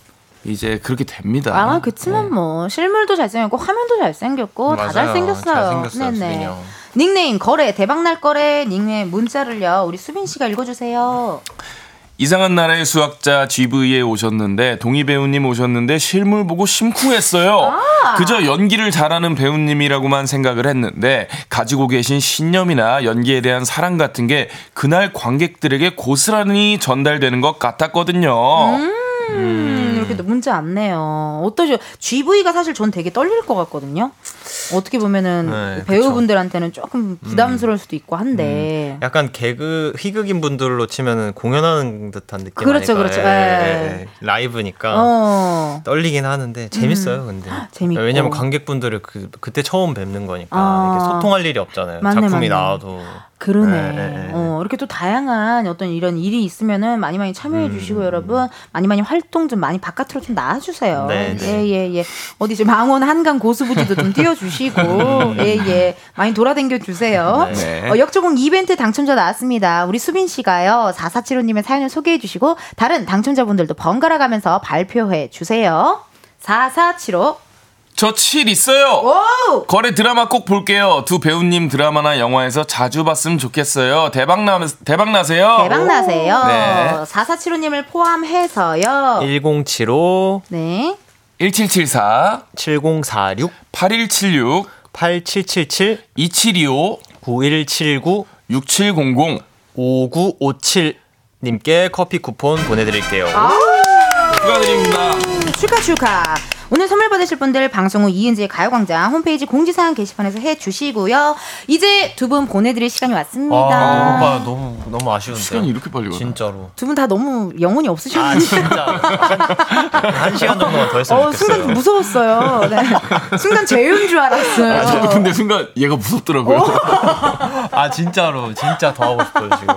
이제 그렇게 됩니다. 아, 그치만 뭐 실물도 잘생겼고 화면도 잘생겼고 다 맞아요. 잘생겼어요. 잘생겼어요, 수빈이 형. 닉네임 거래 대박 날 거래 닉네임 문자를요. 우리 수빈 씨가 읽어주세요. 이상한 나라의 수학자 GV에 오셨는데 동희 배우님 오셨는데 실물 보고 심쿵했어요. 그저 연기를 잘하는 배우님이라고만 생각을 했는데 가지고 계신 신념이나 연기에 대한 사랑 같은 게 그날 관객들에게 고스란히 전달되는 것 같았거든요. 음, 이렇게 문자 왔네요. 어떠죠? GV가 사실 전 되게 떨릴 것 같거든요. 어떻게 보면은 네, 배우분들한테는 조금 부담스러울 수도 있고 한데. 약간 개그 희극인 분들로 치면은 공연하는 듯한 느낌 그렇죠? 그렇죠. 예, 예. 예, 예. 라이브니까 어. 떨리긴 하는데 재밌어요, 근데. 재밌고. 왜냐면 관객분들을 그 그때 처음 뵙는 거니까 아. 소통할 일이 없잖아요. 맞네, 작품이 맞네. 나와도. 그러네. 네, 네, 네. 어, 이렇게 또 다양한 어떤 이런 일이 있으면은 많이 많이 참여해 음. 주시고 여러분 많이 많이 활동 좀 많이 바 깥으로 좀 나와주세요. 네, 네. 예, 예, 예. 어디 지금 망원 한강 고수부지도 좀 띄워주시고 *laughs* 예, 예. 많이 돌아다녀 주세요. 네. 어, 역조공 이벤트 당첨자 나왔습니다. 우리 수빈 씨가요. 4475님의 사연을 소개해 주시고 다른 당첨자분들도 번갈아 가면서 발표해 주세요. 4475. 저 7 있어요. 오! 거래 드라마 꼭 볼게요. 두 배우님 드라마나 영화에서 자주 봤으면 좋겠어요. 대박 나 대박 나세요. 대박 나세요. 네. 4475님을 포함해서요. 1075 네. 1774 7046 8176 8777 2725 9179 6700 5957 님께 커피 쿠폰 보내 드릴게요. 축하드립니다. 축하 축하. 오늘 선물 받으실 분들 방송 후 이은지의 가요광장 홈페이지 공지사항 게시판에서 해주시고요. 이제 두 분 보내드릴 시간이 왔습니다. 아, 오빠 너무 너무 아쉬운데요. 시간이 이렇게 빨리 가나? 진짜로. 두 분 다 너무 영혼이 아 없으셨는데. 진짜 한, 한 시간 정도만 더 했으면 어, 좋겠어요. 순간 무서웠어요. 네. 순간 재윤 줄 알았어요. 아, 저도 근데 순간 얘가 무섭더라고요. 아 진짜로 진짜 더 하고 싶어요 지금.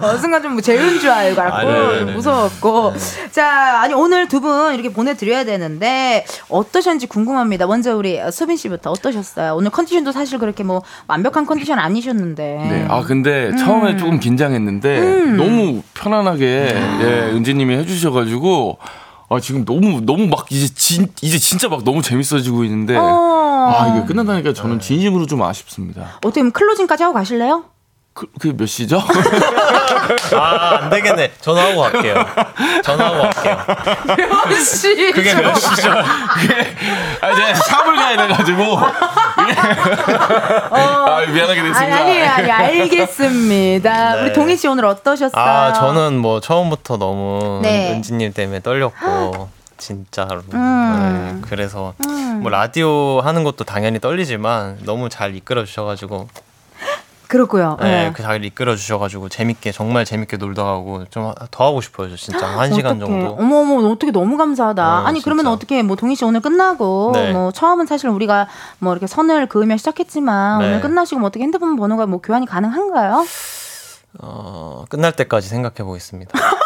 어, 순간 좀 재운 줄 알고 아, 네네네. 무서웠고. 자, 아니 오늘 두 분 이렇게 보내드려야 되는데 어떠셨는지 궁금합니다. 먼저 우리 수빈 씨부터 어떠셨어요? 오늘 컨디션도 사실 그렇게 뭐 완벽한 컨디션 아니셨는데. 네. 아 근데 음. 처음에 조금 긴장했는데 음. 너무 편안하게 예, 은지님이 해주셔가지고 아 지금 너무 너무 막 이제 진 이제 진짜 막 너무 재밌어지고 있는데 어. 아 이게 끝난다니까 저는 진심으로 좀 아쉽습니다. 어떻게 클로징까지 하고 가실래요? 그 그게 몇 시죠? *laughs* 아, 안 되겠네. 전화하고 갈게요. 전화하고 갈게요. 몇 시? 그게 몇 시죠? 아 이제 샵을 가야 돼가지고 아 미안하게 아니, 됐습니다. 아니, 아니, 알겠습니다. *laughs* 네. 우리 동희 씨 오늘 어떠셨어요? 아, 저는 뭐 처음부터 너무 네. 은지님 때문에 떨렸고 진짜로. 음. 네, 그래서 음. 뭐 라디오 하는 것도 당연히 떨리지만 너무 잘 이끌어 주셔가지고 그렇고요. 네, 네. 그잘 이끌어 주셔가지고 재밌게 정말 재밌게 놀다 가고 좀 더 하고 싶어요, 저 진짜 한 시간. 정도. 어머 어머 어떻게 너무 감사하다. 어, 아니 그러면 진짜. 어떻게 뭐 동희 씨 오늘 끝나고 네. 뭐 처음은 사실 우리가 뭐 이렇게 선을 그으며 시작했지만 네. 오늘 끝나시고 뭐 어떻게 핸드폰 번호가 뭐 교환이 가능한가요? 어, 끝날 때까지 생각해 보겠습니다. *laughs*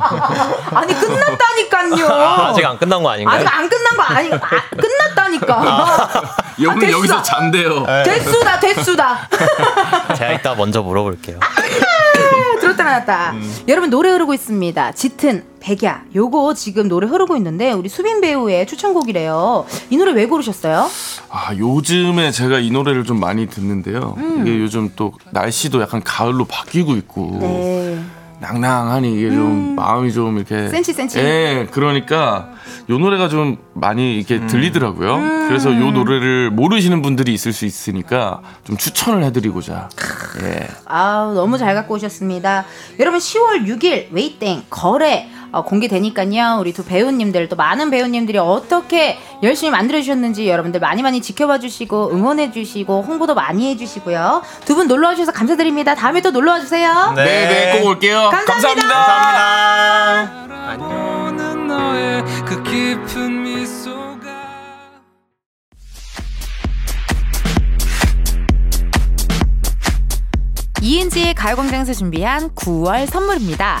*laughs* 아니 끝났다니까요. 아, 아직 안 끝난 거 아닌가요? 아직 안 끝난 거 아니 아, 끝났다니까. *laughs* 오늘 됐어. 여기서 잔대요. *laughs* 됐수다 됐수다. 제가 이따 먼저 물어볼게요. 들었다 놨다. 여러분 노래 흐르고 있습니다. 짙은 백야. 요거 지금 노래 흐르고 있는데 우리 수빈 배우의 추천곡이래요. 이 노래 왜 고르셨어요? 아 요즘에 제가 이 노래를 좀 많이 듣는데요. 음. 이게 요즘 또 날씨도 약간 가을로 바뀌고 있고 네. 낭낭하니 이게 좀 마음이 좀 이렇게 센치, 센치. 예, 그러니까 요 노래가 좀 많이 이렇게 음. 들리더라고요. 그래서 요 노래를 모르시는 분들이 있을 수 있으니까 좀 추천을 해드리고자. 예. 아우 너무 잘 갖고 오셨습니다. 여러분 10월 6일 웨이땡 거래 어, 공개되니까요. 우리 두 배우님들 또 많은 배우님들이 어떻게 열심히 만들어 주셨는지 여러분들 많이 많이 지켜봐 주시고 응원해 주시고 홍보도 많이 해 주시고요. 두 분 놀러 와 주셔서 감사드립니다. 다음에 또 놀러 와 주세요. 네, 네, 꼭 올게요. 감사합니다. 감사합니다. 미소가 이은지의 가요광장에서 준비한 9월 선물입니다.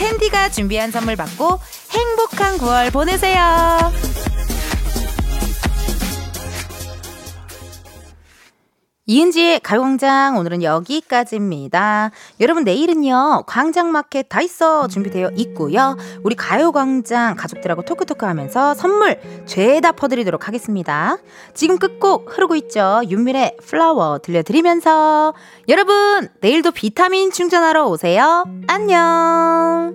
텐디가 준비한 선물 받고 행복한 9월 보내세요. 이은지의 가요광장 오늘은 여기까지입니다. 여러분 내일은요 광장마켓 다 있어 준비되어 있고요. 우리 가요광장 가족들하고 토크토크 하면서 선물 죄다 퍼드리도록 하겠습니다. 지금 끝곡 흐르고 있죠. 윤밀의 플라워 들려드리면서 여러분 내일도 비타민 충전하러 오세요. 안녕.